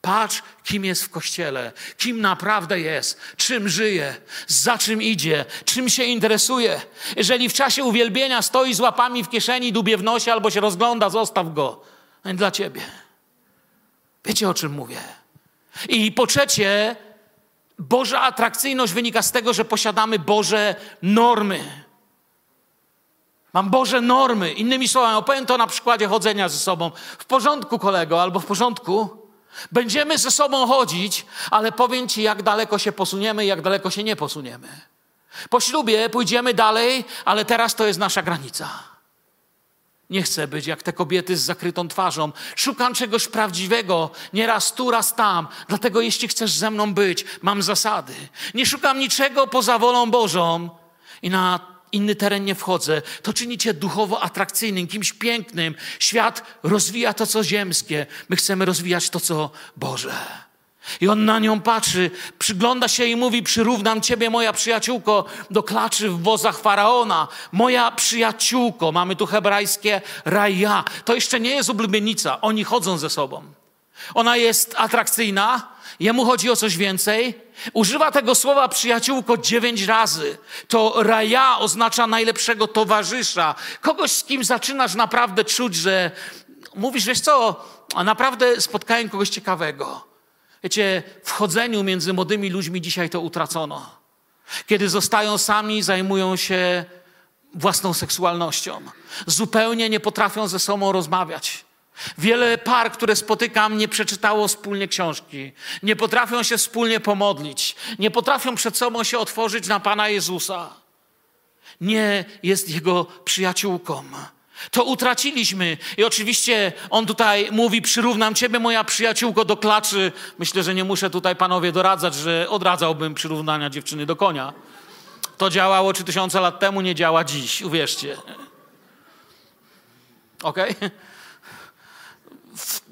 Patrz, kim jest w kościele, kim naprawdę jest, czym żyje, za czym idzie, czym się interesuje. Jeżeli w czasie uwielbienia stoi z łapami w kieszeni, dubie w nosie albo się rozgląda, zostaw go. No dla ciebie. Wiecie o czym mówię. I po trzecie, Boża atrakcyjność wynika z tego, że posiadamy Boże normy. Mam Boże normy. Innymi słowami, opowiem to na przykładzie chodzenia ze sobą. W porządku, kolego, albo w porządku. Będziemy ze sobą chodzić, ale powiem Ci, jak daleko się posuniemy, jak daleko się nie posuniemy. Po ślubie pójdziemy dalej, ale teraz to jest nasza granica. Nie chcę być jak te kobiety z zakrytą twarzą. Szukam czegoś prawdziwego, nieraz tu, raz tam. Dlatego, jeśli chcesz ze mną być, mam zasady. Nie szukam niczego poza wolą Bożą i na inny teren nie wchodzę. To czyni cię duchowo atrakcyjnym, kimś pięknym. Świat rozwija to, co ziemskie. My chcemy rozwijać to, co Boże. I on na nią patrzy, przygląda się i mówi: Przyrównam ciebie, moja przyjaciółko, do klaczy w wozach faraona. Moja przyjaciółko, mamy tu hebrajskie raja. To jeszcze nie jest oblubienica, oni chodzą ze sobą. Ona jest atrakcyjna, jemu chodzi o coś więcej. Używa tego słowa przyjaciółko dziewięć razy. To raja oznacza najlepszego towarzysza. Kogoś, z kim zaczynasz naprawdę czuć, że mówisz, wiesz co, a naprawdę spotkałem kogoś ciekawego. Wiecie, w chodzeniu między młodymi ludźmi dzisiaj to utracono. Kiedy zostają sami, zajmują się własną seksualnością. Zupełnie nie potrafią ze sobą rozmawiać. Wiele par, które spotykam, nie przeczytało wspólnie książki, nie potrafią się wspólnie pomodlić, nie potrafią przed sobą się otworzyć na Pana Jezusa. Nie jest Jego przyjaciółką. To utraciliśmy. I oczywiście on tutaj mówi: Przyrównam ciebie, moja przyjaciółko, do klaczy. Myślę, że nie muszę tutaj panowie doradzać, że odradzałbym przyrównania dziewczyny do konia. To działało trzy tysiące lat temu, nie działa dziś, uwierzcie. Okej? Okay?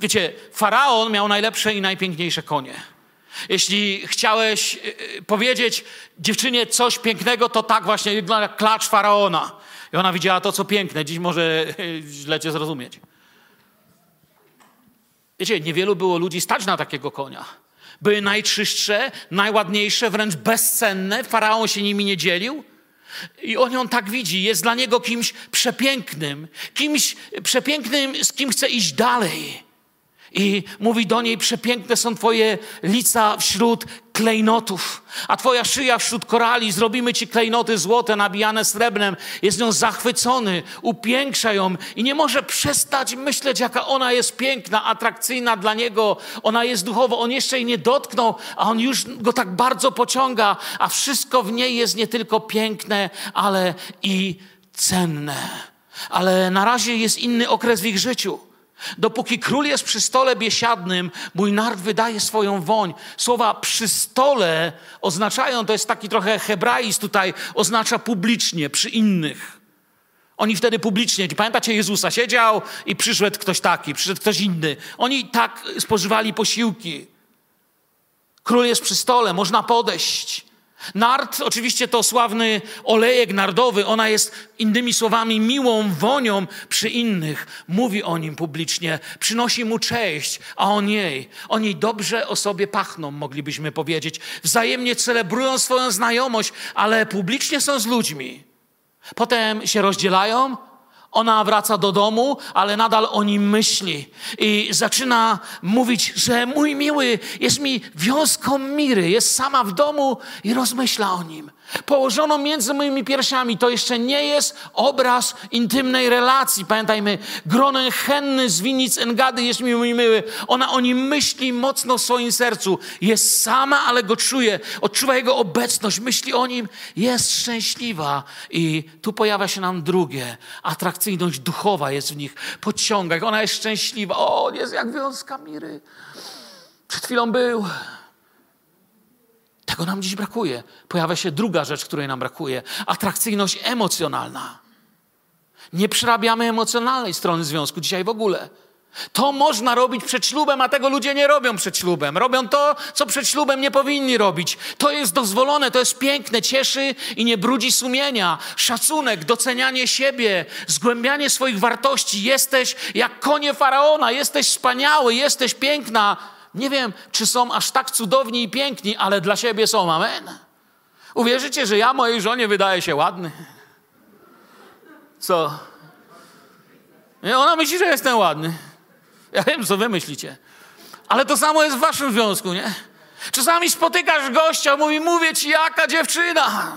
Wiecie, faraon miał najlepsze i najpiękniejsze konie. Jeśli chciałeś y, y, powiedzieć dziewczynie coś pięknego, to tak właśnie wygląda klacz faraona. I ona widziała to, co piękne. Dziś może źle cię zrozumieć. Wiecie, niewielu było ludzi stać na takiego konia. Były najczystsze, najładniejsze, wręcz bezcenne. Faraon się nimi nie dzielił. I on ją tak widzi. Jest dla niego kimś przepięknym. Kimś przepięknym, z kim chce iść dalej. I mówi do niej: Przepiękne są Twoje lica wśród klejnotów, a Twoja szyja wśród korali. Zrobimy Ci klejnoty złote, nabijane srebrem. Jest nią zachwycony, upiększa ją i nie może przestać myśleć, jaka ona jest piękna, atrakcyjna dla niego. Ona jest duchowo. On jeszcze jej nie dotknął, a on już go tak bardzo pociąga, a wszystko w niej jest nie tylko piękne, ale i cenne. Ale na razie jest inny okres w ich życiu. Dopóki król jest przy stole biesiadnym, mój nart wydaje swoją woń. Słowa przy stole oznaczają, to jest taki trochę hebraizm tutaj, oznacza publicznie, przy innych. Oni wtedy publicznie, pamiętacie Jezusa, siedział i przyszedł ktoś taki, przyszedł ktoś inny. Oni tak spożywali posiłki. Król jest przy stole, można podejść. Nard, oczywiście to sławny olejek nardowy, ona jest innymi słowami miłą wonią przy innych. Mówi o nim publicznie, przynosi mu cześć, a on jej. Oni dobrze o sobie pachną, moglibyśmy powiedzieć. Wzajemnie celebrują swoją znajomość, ale publicznie są z ludźmi. Potem się rozdzielają, ona wraca do domu, ale nadal o nim myśli i zaczyna mówić, że mój miły jest mi wiązką miry, jest sama w domu i rozmyśla o nim. Położono między moimi piersiami. To jeszcze nie jest obraz intymnej relacji. Pamiętajmy, gronen henny z winic Engady jest mi miły. Ona o nim myśli mocno w swoim sercu. Jest sama, ale go czuje. Odczuwa jego obecność. Myśli o nim. Jest szczęśliwa. I tu pojawia się nam drugie. Atrakcyjność duchowa jest w nich. Pociąga. Ona jest szczęśliwa. O, jest jak wiązka miry. Przed chwilą był. Tego nam dziś brakuje. Pojawia się druga rzecz, której nam brakuje atrakcyjność emocjonalna. Nie przerabiamy emocjonalnej strony związku dzisiaj w ogóle. To można robić przed ślubem, a tego ludzie nie robią przed ślubem. Robią to, co przed ślubem nie powinni robić. To jest dozwolone, to jest piękne, cieszy i nie brudzi sumienia. Szacunek, docenianie siebie, zgłębianie swoich wartości. Jesteś jak konie faraona, jesteś wspaniały, jesteś piękna. Nie wiem, czy są aż tak cudowni i piękni, ale dla siebie są. Amen. Uwierzycie, że ja mojej żonie wydaje się ładny? Co? Ona myśli, że jestem ładny. Ja wiem, co wy myślicie. Ale to samo jest w waszym związku, nie? Czasami spotykasz gościa, mówi, mówię ci, jaka dziewczyna.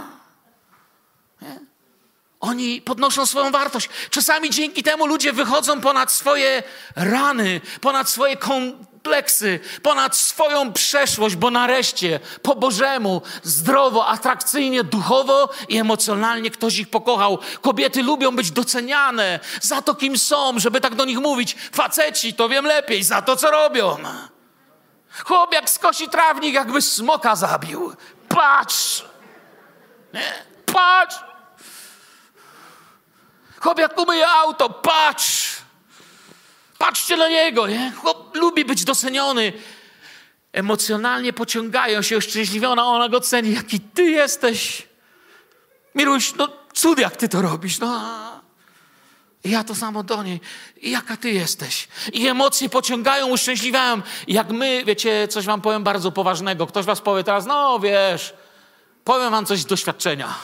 Nie? Oni podnoszą swoją wartość. Czasami dzięki temu ludzie wychodzą ponad swoje rany, ponad swoje kompleksy, ponad swoją przeszłość, bo nareszcie po Bożemu, zdrowo, atrakcyjnie, duchowo i emocjonalnie ktoś ich pokochał. Kobiety lubią być doceniane za to, kim są, żeby tak do nich mówić. Faceci to wiem lepiej, za to, co robią. Chłop jak skosi trawnik, jakby smoka zabił. Patrz! Nie? Patrz! Chłop jak umyje auto, patrz! Patrzcie na niego, nie? Chłop lubi być doceniony. Emocjonalnie pociągają się, uszczęśliwiona, ona go ceni. Jaki ty jesteś. Miruś, no cud jak ty to robisz. No. I ja to samo do niej. I jaka ty jesteś. I emocje pociągają, uszczęśliwiają. Jak my, wiecie, coś wam powiem bardzo poważnego. Ktoś was powie teraz, no wiesz, powiem wam coś z doświadczenia.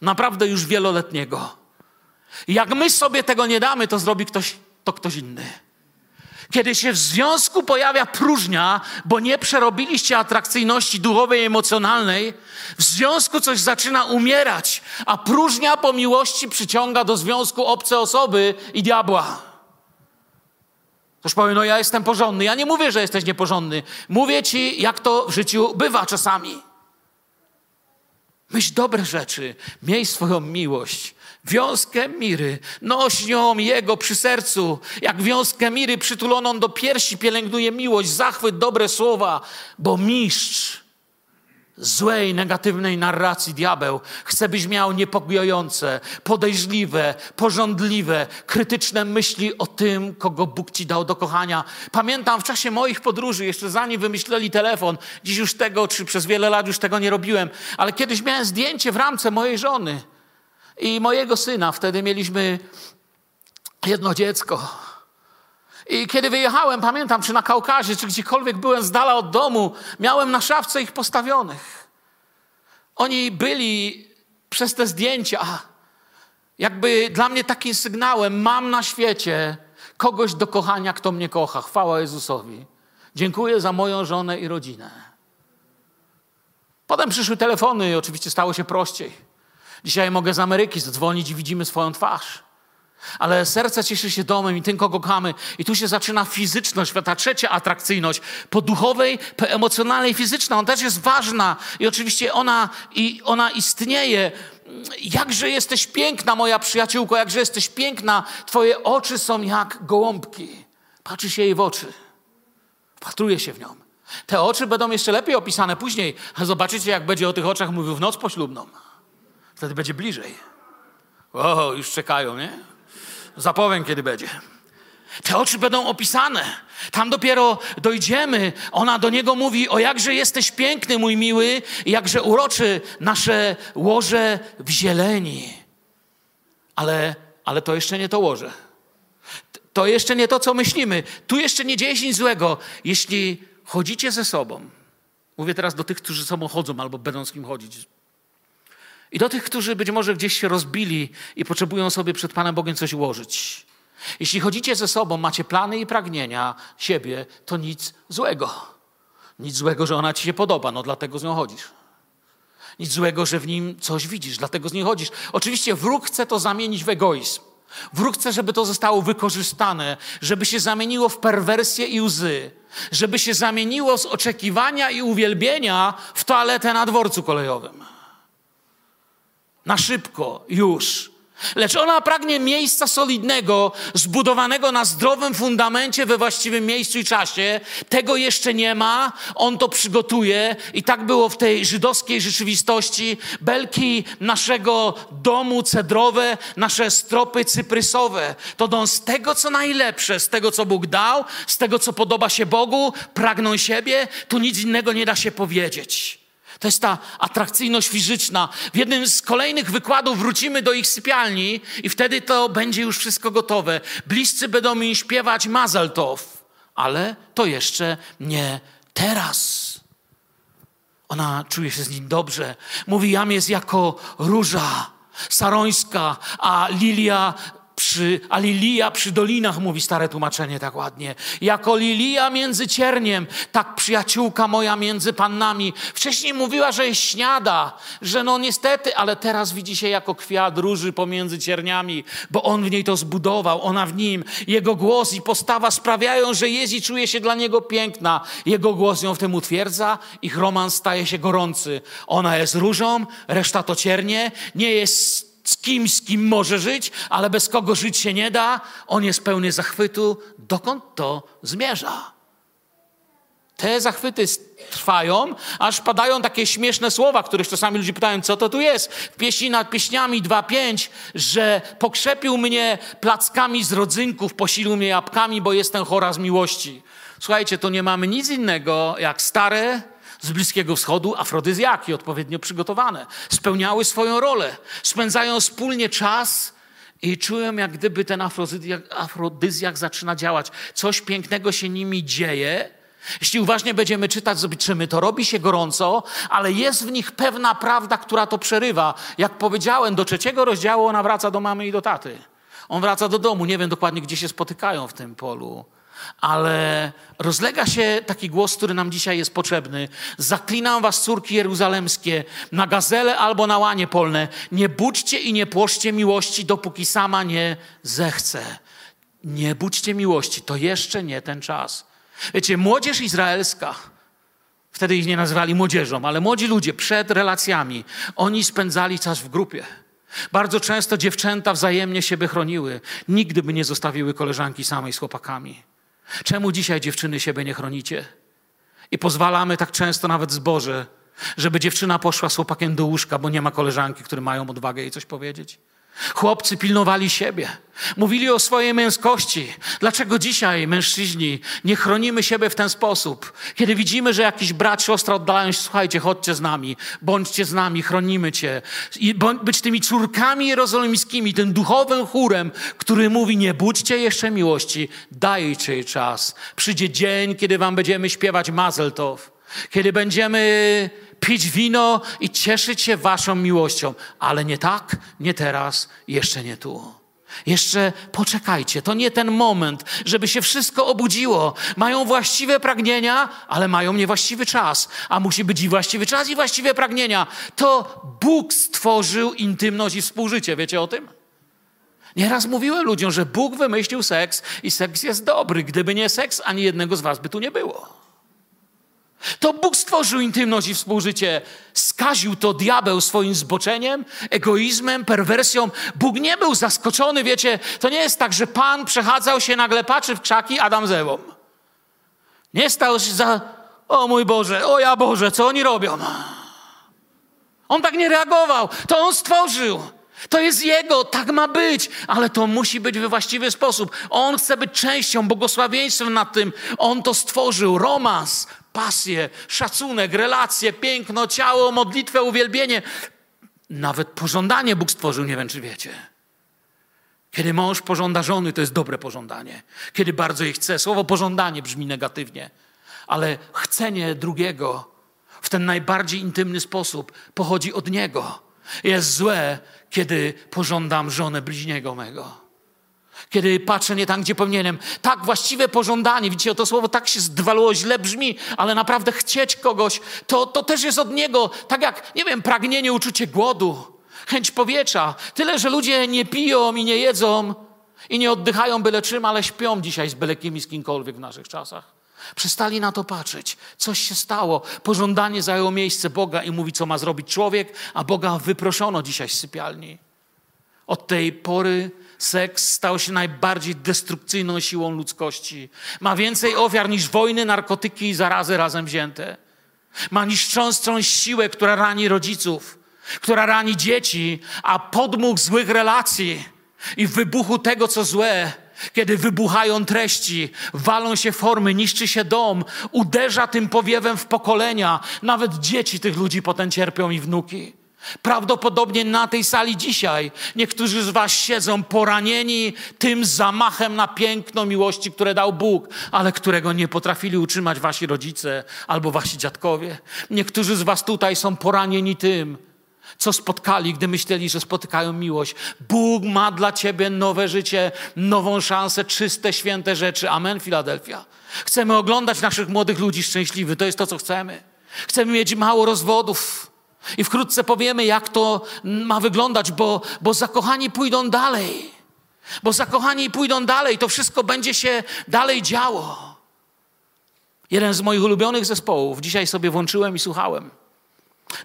Naprawdę już wieloletniego. Jak my sobie tego nie damy, to zrobi ktoś, to ktoś inny. Kiedy się w związku pojawia próżnia, bo nie przerobiliście atrakcyjności duchowej i emocjonalnej, w związku coś zaczyna umierać, a próżnia po miłości przyciąga do związku obce osoby i diabła. Ktoś powie, no ja jestem porządny. Ja nie mówię, że jesteś nieporządny. Mówię ci, jak to w życiu bywa czasami. Myśl dobre rzeczy, miej swoją miłość. Wiązkę miry, noś ją jego przy sercu, jak wiązkę miry przytuloną do piersi pielęgnuje miłość, zachwyt, dobre słowa, bo mistrz złej, negatywnej narracji diabeł chce, byś miał niepokojące, podejrzliwe, porządliwe, krytyczne myśli o tym, kogo Bóg ci dał do kochania. Pamiętam w czasie moich podróży, jeszcze zanim wymyśleli telefon, dziś już tego, czy przez wiele lat już tego nie robiłem, ale kiedyś miałem zdjęcie w ramce mojej żony i mojego syna. Wtedy mieliśmy jedno dziecko. I kiedy wyjechałem, pamiętam, czy na Kaukazie, czy gdziekolwiek byłem z dala od domu, miałem na szafce ich postawionych. Oni byli przez te zdjęcia jakby dla mnie takim sygnałem, mam na świecie kogoś do kochania, kto mnie kocha. Chwała Jezusowi. Dziękuję za moją żonę i rodzinę. Potem przyszły telefony i oczywiście stało się prościej. Dzisiaj mogę z Ameryki zadzwonić i widzimy swoją twarz. Ale serce cieszy się domem i tym, kogo kochamy. I tu się zaczyna fizyczność, ta trzecia atrakcyjność. Po duchowej, po emocjonalnej, fizyczna. Ona też jest ważna i oczywiście ona, i ona istnieje. Jakże jesteś piękna, moja przyjaciółko, jakże jesteś piękna. Twoje oczy są jak gołąbki. Patrzy się jej w oczy. Wpatruje się w nią. Te oczy będą jeszcze lepiej opisane później. Zobaczycie, jak będzie o tych oczach mówił w noc poślubną. Wtedy będzie bliżej. O, już czekają, nie? Zapowiem, kiedy będzie. Te oczy będą opisane. Tam dopiero dojdziemy. Ona do niego mówi: O jakże jesteś piękny, mój miły, jakże uroczy nasze łoże w zieleni. Ale, ale to jeszcze nie to łoże. To jeszcze nie to, co myślimy. Tu jeszcze nie dzieje się nic złego. Jeśli chodzicie ze sobą, mówię teraz do tych, którzy ze sobą chodzą albo będą z kim chodzić, i do tych, którzy być może gdzieś się rozbili i potrzebują sobie przed Panem Bogiem coś ułożyć. Jeśli chodzicie ze sobą, macie plany i pragnienia siebie, to nic złego. Nic złego, że ona ci się podoba, no dlatego z nią chodzisz. Nic złego, że w nim coś widzisz, dlatego z niej chodzisz. Oczywiście wróg chce to zamienić w egoizm. Wróg chce, żeby to zostało wykorzystane, żeby się zamieniło w perwersję i łzy, żeby się zamieniło z oczekiwania i uwielbienia w toaletę na dworcu kolejowym na szybko, już. Lecz ona pragnie miejsca solidnego, zbudowanego na zdrowym fundamencie we właściwym miejscu i czasie. Tego jeszcze nie ma, on to przygotuje i tak było w tej żydowskiej rzeczywistości. Belki naszego domu cedrowe, nasze stropy cyprysowe, to dą z tego, co najlepsze, z tego, co Bóg dał, z tego, co podoba się Bogu, pragną siebie, tu nic innego nie da się powiedzieć. To jest ta atrakcyjność fizyczna. W jednym z kolejnych wykładów wrócimy do ich sypialni i wtedy to będzie już wszystko gotowe. Bliscy będą mi śpiewać Mazeltow, ale to jeszcze nie teraz. Ona czuje się z nim dobrze. Mówi, jam jest jako róża sarońska, a lilia przy, a przy dolinach, mówi stare tłumaczenie tak ładnie. Jako lilia między cierniem, tak przyjaciółka moja między pannami. Wcześniej mówiła, że jest śniada, że no niestety, ale teraz widzi się jako kwiat róży pomiędzy cierniami, bo on w niej to zbudował, ona w nim. Jego głos i postawa sprawiają, że jest i czuje się dla niego piękna. Jego głos ją w tym utwierdza, ich romans staje się gorący. Ona jest różą, reszta to ciernie, nie jest z kimś, z kim może żyć, ale bez kogo żyć się nie da. On jest pełny zachwytu. Dokąd to zmierza? Te zachwyty trwają, aż padają takie śmieszne słowa, których czasami ludzie pytają, co to tu jest. W pieśni nad pieśniami 2.5, że pokrzepił mnie plackami z rodzynków, posilił mnie jabłkami, bo jestem chora z miłości. Słuchajcie, to nie mamy nic innego jak stare, z Bliskiego Wschodu afrodyzjaki odpowiednio przygotowane. Spełniały swoją rolę. Spędzają wspólnie czas i czują, jak gdyby ten afrodyzjak, afrodyzjak zaczyna działać. Coś pięknego się nimi dzieje. Jeśli uważnie będziemy czytać, zobaczymy, to robi się gorąco, ale jest w nich pewna prawda, która to przerywa. Jak powiedziałem, do trzeciego rozdziału ona wraca do mamy i do taty. On wraca do domu, nie wiem dokładnie, gdzie się spotykają w tym polu ale rozlega się taki głos, który nam dzisiaj jest potrzebny. Zaklinam was, córki jeruzalemskie, na gazele albo na łanie polne. Nie budźcie i nie płoszcie miłości, dopóki sama nie zechce. Nie budźcie miłości, to jeszcze nie ten czas. Wiecie, młodzież izraelska, wtedy ich nie nazywali młodzieżą, ale młodzi ludzie przed relacjami, oni spędzali czas w grupie. Bardzo często dziewczęta wzajemnie siebie chroniły. Nigdy by nie zostawiły koleżanki samej z chłopakami. Czemu dzisiaj dziewczyny siebie nie chronicie? I pozwalamy tak często nawet zboże, żeby dziewczyna poszła z chłopakiem do łóżka, bo nie ma koleżanki, które mają odwagę jej coś powiedzieć. Chłopcy pilnowali siebie. Mówili o swojej męskości. Dlaczego dzisiaj, mężczyźni, nie chronimy siebie w ten sposób? Kiedy widzimy, że jakiś brat, siostra oddalają się, słuchajcie, chodźcie z nami, bądźcie z nami, chronimy cię. I być tymi córkami jerozolimskimi, tym duchowym chórem, który mówi, nie budźcie jeszcze miłości, dajcie jej czas. Przyjdzie dzień, kiedy wam będziemy śpiewać Mazel Tov. Kiedy będziemy pić wino i cieszyć się waszą miłością. Ale nie tak, nie teraz, jeszcze nie tu. Jeszcze poczekajcie, to nie ten moment, żeby się wszystko obudziło. Mają właściwe pragnienia, ale mają niewłaściwy czas, a musi być i właściwy czas, i właściwe pragnienia. To Bóg stworzył intymność i współżycie. Wiecie o tym? Nieraz mówiłem ludziom, że Bóg wymyślił seks i seks jest dobry. Gdyby nie seks, ani jednego z was by tu nie było. To Bóg stworzył intymność i współżycie. Skaził to diabeł swoim zboczeniem, egoizmem, perwersją. Bóg nie był zaskoczony, wiecie, to nie jest tak, że Pan przechadzał się nagle, patrzy w krzaki, Adam z Ewą. Nie stał się za, o mój Boże, o ja Boże, co oni robią? On tak nie reagował, to On stworzył. To jest Jego, tak ma być, ale to musi być we właściwy sposób. On chce być częścią, błogosławieństwem nad tym. On to stworzył, romans, pasję, szacunek, relacje, piękno, ciało, modlitwę, uwielbienie. Nawet pożądanie Bóg stworzył, nie wiem czy wiecie. Kiedy mąż pożąda żony, to jest dobre pożądanie. Kiedy bardzo jej chce. Słowo pożądanie brzmi negatywnie, ale chcenie drugiego w ten najbardziej intymny sposób pochodzi od niego. Jest złe, kiedy pożądam żonę bliźniego mego kiedy patrzę nie tam, gdzie powinienem. Tak, właściwe pożądanie, widzicie, to słowo tak się zdwalało, źle brzmi, ale naprawdę chcieć kogoś, to, to też jest od Niego, tak jak, nie wiem, pragnienie, uczucie głodu, chęć powietrza. Tyle, że ludzie nie piją i nie jedzą i nie oddychają byle czym, ale śpią dzisiaj z byle kim i z kimkolwiek w naszych czasach. Przestali na to patrzeć. Coś się stało. Pożądanie zajęło miejsce Boga i mówi, co ma zrobić człowiek, a Boga wyproszono dzisiaj z sypialni. Od tej pory Seks stał się najbardziej destrukcyjną siłą ludzkości. Ma więcej ofiar niż wojny, narkotyki i zarazy razem wzięte. Ma niszczącą siłę, która rani rodziców, która rani dzieci, a podmuch złych relacji i wybuchu tego, co złe, kiedy wybuchają treści, walą się formy, niszczy się dom, uderza tym powiewem w pokolenia. Nawet dzieci tych ludzi potem cierpią i wnuki. Prawdopodobnie na tej sali dzisiaj niektórzy z Was siedzą poranieni tym zamachem na piękno miłości, które dał Bóg, ale którego nie potrafili utrzymać Wasi rodzice albo Wasi dziadkowie. Niektórzy z Was tutaj są poranieni tym, co spotkali, gdy myśleli, że spotykają miłość. Bóg ma dla Ciebie nowe życie, nową szansę, czyste, święte rzeczy. Amen, Filadelfia. Chcemy oglądać naszych młodych ludzi szczęśliwych. To jest to, co chcemy. Chcemy mieć mało rozwodów. I wkrótce powiemy, jak to ma wyglądać, bo, bo zakochani pójdą dalej. Bo zakochani pójdą dalej, to wszystko będzie się dalej działo. Jeden z moich ulubionych zespołów, dzisiaj sobie włączyłem i słuchałem.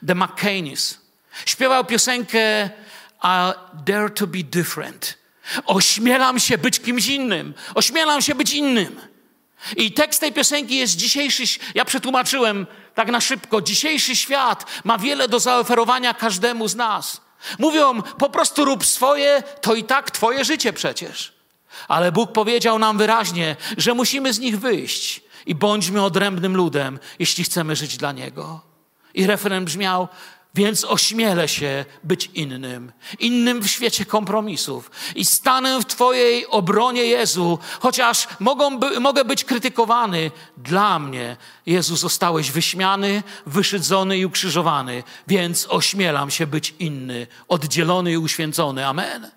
The McCainies. Śpiewał piosenkę I Dare to be different. Ośmielam się być kimś innym. Ośmielam się być innym. I tekst tej piosenki jest dzisiejszy. Ja przetłumaczyłem tak na szybko. Dzisiejszy świat ma wiele do zaoferowania każdemu z nas. Mówią, po prostu rób swoje, to i tak Twoje życie przecież. Ale Bóg powiedział nam wyraźnie, że musimy z nich wyjść i bądźmy odrębnym ludem, jeśli chcemy żyć dla Niego. I refren brzmiał: więc ośmielę się być innym, innym w świecie kompromisów i stanę w Twojej obronie, Jezu, chociaż mogą by, mogę być krytykowany. Dla mnie, Jezu, zostałeś wyśmiany, wyszydzony i ukrzyżowany, więc ośmielam się być inny, oddzielony i uświęcony. Amen.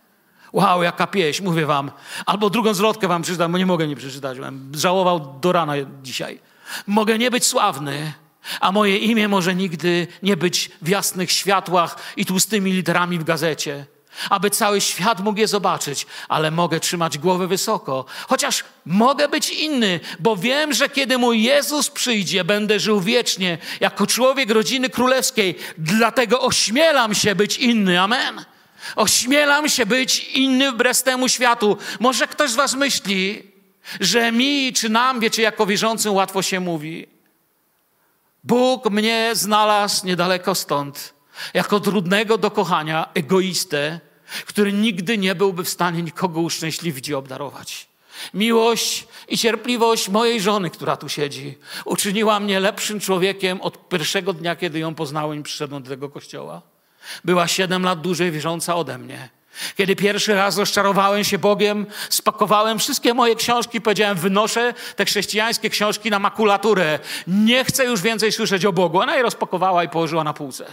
Wow, jaka pieśń, mówię wam. Albo drugą zwrotkę wam przeczytam, bo nie mogę nie przeczytać. Żałował do rana dzisiaj. Mogę nie być sławny, a moje imię może nigdy nie być w jasnych światłach i tłustymi literami w gazecie aby cały świat mógł je zobaczyć, ale mogę trzymać głowę wysoko, chociaż mogę być inny, bo wiem, że kiedy mój Jezus przyjdzie, będę żył wiecznie jako człowiek rodziny królewskiej, dlatego ośmielam się być inny. Amen. Ośmielam się być inny wbrew temu światu. Może ktoś z Was myśli, że mi czy nam, wiecie, jako wierzącym łatwo się mówi. Bóg mnie znalazł niedaleko stąd, jako trudnego do kochania, egoistę, który nigdy nie byłby w stanie nikogo uszczęśliwić i obdarować. Miłość i cierpliwość mojej żony, która tu siedzi, uczyniła mnie lepszym człowiekiem od pierwszego dnia, kiedy ją poznałem i przyszedłem do tego kościoła. Była siedem lat dłużej wierząca ode mnie. Kiedy pierwszy raz rozczarowałem się Bogiem, spakowałem wszystkie moje książki, powiedziałem, wynoszę te chrześcijańskie książki na makulaturę. Nie chcę już więcej słyszeć o Bogu. Ona je rozpakowała i położyła na półce.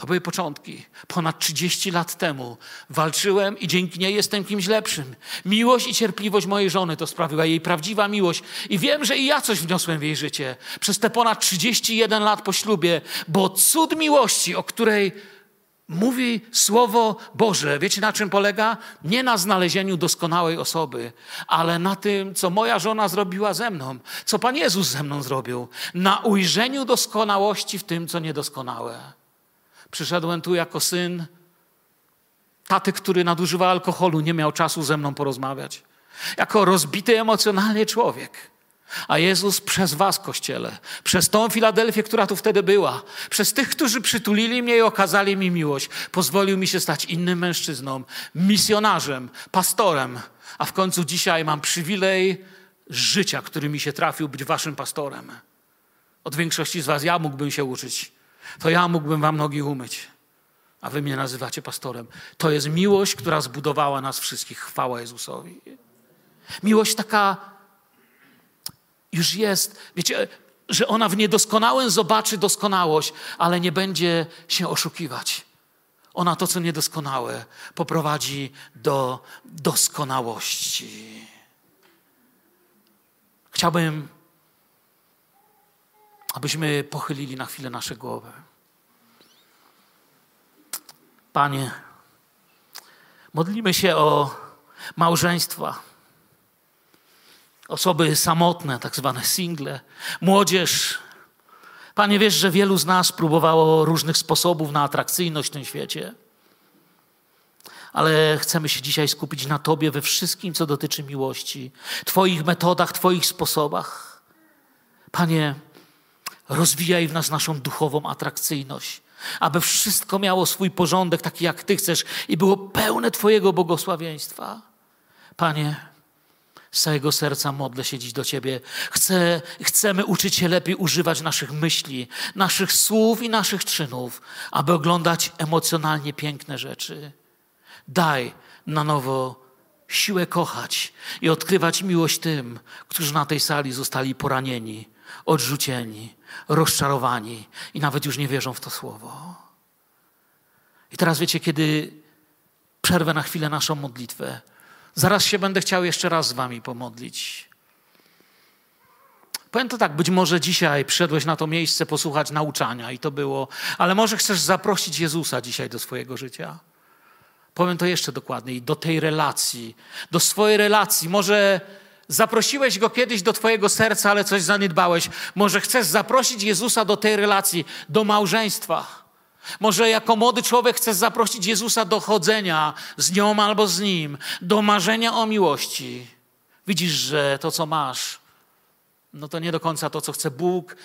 To były początki. Ponad 30 lat temu walczyłem i dzięki niej jestem kimś lepszym. Miłość i cierpliwość mojej żony to sprawiła jej prawdziwa miłość. I wiem, że i ja coś wniosłem w jej życie przez te ponad 31 lat po ślubie, bo cud miłości, o której mówi Słowo Boże, wiecie na czym polega? Nie na znalezieniu doskonałej osoby, ale na tym, co moja żona zrobiła ze mną, co Pan Jezus ze mną zrobił. Na ujrzeniu doskonałości w tym, co niedoskonałe. Przyszedłem tu jako syn taty, który nadużywa alkoholu, nie miał czasu ze mną porozmawiać. Jako rozbity emocjonalnie człowiek. A Jezus przez Was, Kościele, przez tą Filadelfię, która tu wtedy była, przez tych, którzy przytulili mnie i okazali mi miłość, pozwolił mi się stać innym mężczyzną, misjonarzem, pastorem, a w końcu dzisiaj mam przywilej życia, który mi się trafił, być Waszym pastorem. Od większości z Was ja mógłbym się uczyć to ja mógłbym wam nogi umyć, a wy mnie nazywacie pastorem. To jest miłość, która zbudowała nas wszystkich. Chwała Jezusowi. Miłość taka już jest, wiecie, że ona w niedoskonałym zobaczy doskonałość, ale nie będzie się oszukiwać. Ona to, co niedoskonałe, poprowadzi do doskonałości. Chciałbym abyśmy pochylili na chwilę nasze głowy. Panie, modlimy się o małżeństwa, osoby samotne, tak zwane single, młodzież. Panie, wiesz, że wielu z nas próbowało różnych sposobów na atrakcyjność w tym świecie. Ale chcemy się dzisiaj skupić na Tobie we wszystkim, co dotyczy miłości, Twoich metodach, Twoich sposobach. Panie, Rozwijaj w nas naszą duchową atrakcyjność, aby wszystko miało swój porządek, taki jak Ty chcesz i było pełne Twojego błogosławieństwa. Panie, z całego serca modlę się dziś do Ciebie. Chcę, chcemy uczyć się lepiej używać naszych myśli, naszych słów i naszych czynów, aby oglądać emocjonalnie piękne rzeczy. Daj na nowo siłę kochać i odkrywać miłość tym, którzy na tej sali zostali poranieni, odrzuceni, rozczarowani i nawet już nie wierzą w to słowo. I teraz wiecie, kiedy przerwę na chwilę naszą modlitwę, zaraz się będę chciał jeszcze raz z Wami pomodlić. Powiem to tak, być może dzisiaj przyszedłeś na to miejsce posłuchać nauczania i to było, ale może chcesz zaprosić Jezusa dzisiaj do swojego życia. Powiem to jeszcze dokładniej, do tej relacji, do swojej relacji. Może Zaprosiłeś go kiedyś do Twojego serca, ale coś zaniedbałeś. Może chcesz zaprosić Jezusa do tej relacji, do małżeństwa. Może jako młody człowiek chcesz zaprosić Jezusa do chodzenia z nią albo z nim, do marzenia o miłości. Widzisz, że to, co masz, no to nie do końca to, co chce Bóg.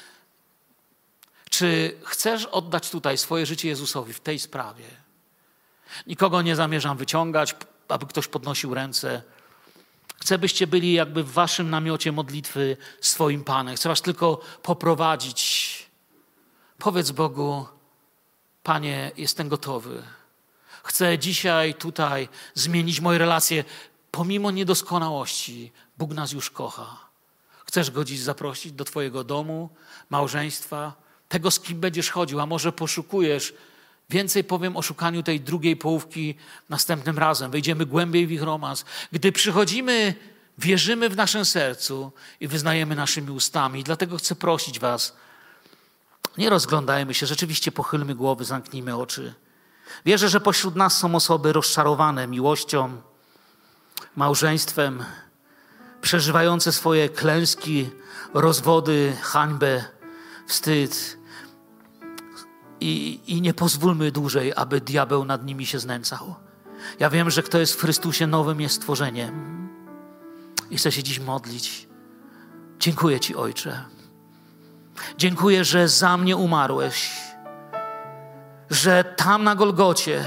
Czy chcesz oddać tutaj swoje życie Jezusowi w tej sprawie? Nikogo nie zamierzam wyciągać, aby ktoś podnosił ręce. Chcę, byście byli jakby w waszym namiocie modlitwy swoim Panem. Chcę was tylko poprowadzić. Powiedz Bogu, Panie, jestem gotowy. Chcę dzisiaj tutaj zmienić moje relacje. Pomimo niedoskonałości, Bóg nas już kocha. Chcesz go dziś zaprosić do Twojego domu, małżeństwa, tego, z kim będziesz chodził, a może poszukujesz Więcej powiem o szukaniu tej drugiej połówki następnym razem. Wejdziemy głębiej w ich romans. Gdy przychodzimy, wierzymy w naszym sercu i wyznajemy naszymi ustami. Dlatego chcę prosić Was, nie rozglądajmy się, rzeczywiście pochylmy głowy, zamknijmy oczy. Wierzę, że pośród nas są osoby rozczarowane miłością, małżeństwem, przeżywające swoje klęski, rozwody, hańbę, wstyd. I, I nie pozwólmy dłużej, aby diabeł nad nimi się znęcał. Ja wiem, że kto jest w Chrystusie nowym jest stworzeniem. I chcę się dziś modlić. Dziękuję Ci, Ojcze. Dziękuję, że za mnie umarłeś, że tam na Golgocie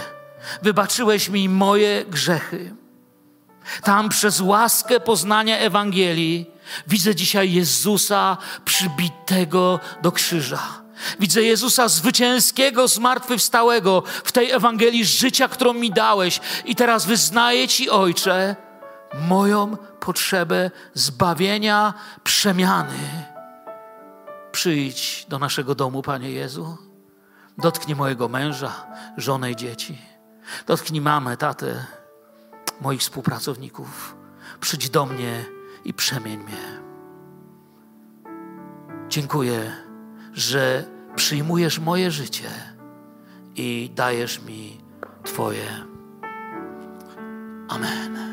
wybaczyłeś mi moje grzechy. Tam przez łaskę poznania Ewangelii widzę dzisiaj Jezusa przybitego do krzyża. Widzę Jezusa zwycięskiego, zmartwychwstałego w tej Ewangelii życia, którą mi dałeś. I teraz wyznaję Ci, Ojcze, moją potrzebę zbawienia, przemiany. Przyjdź do naszego domu, Panie Jezu. Dotknij mojego męża, żonę i dzieci. Dotknij mamę, tatę, moich współpracowników. Przyjdź do mnie i przemień mnie. Dziękuję, że przyjmujesz moje życie i dajesz mi Twoje. Amen.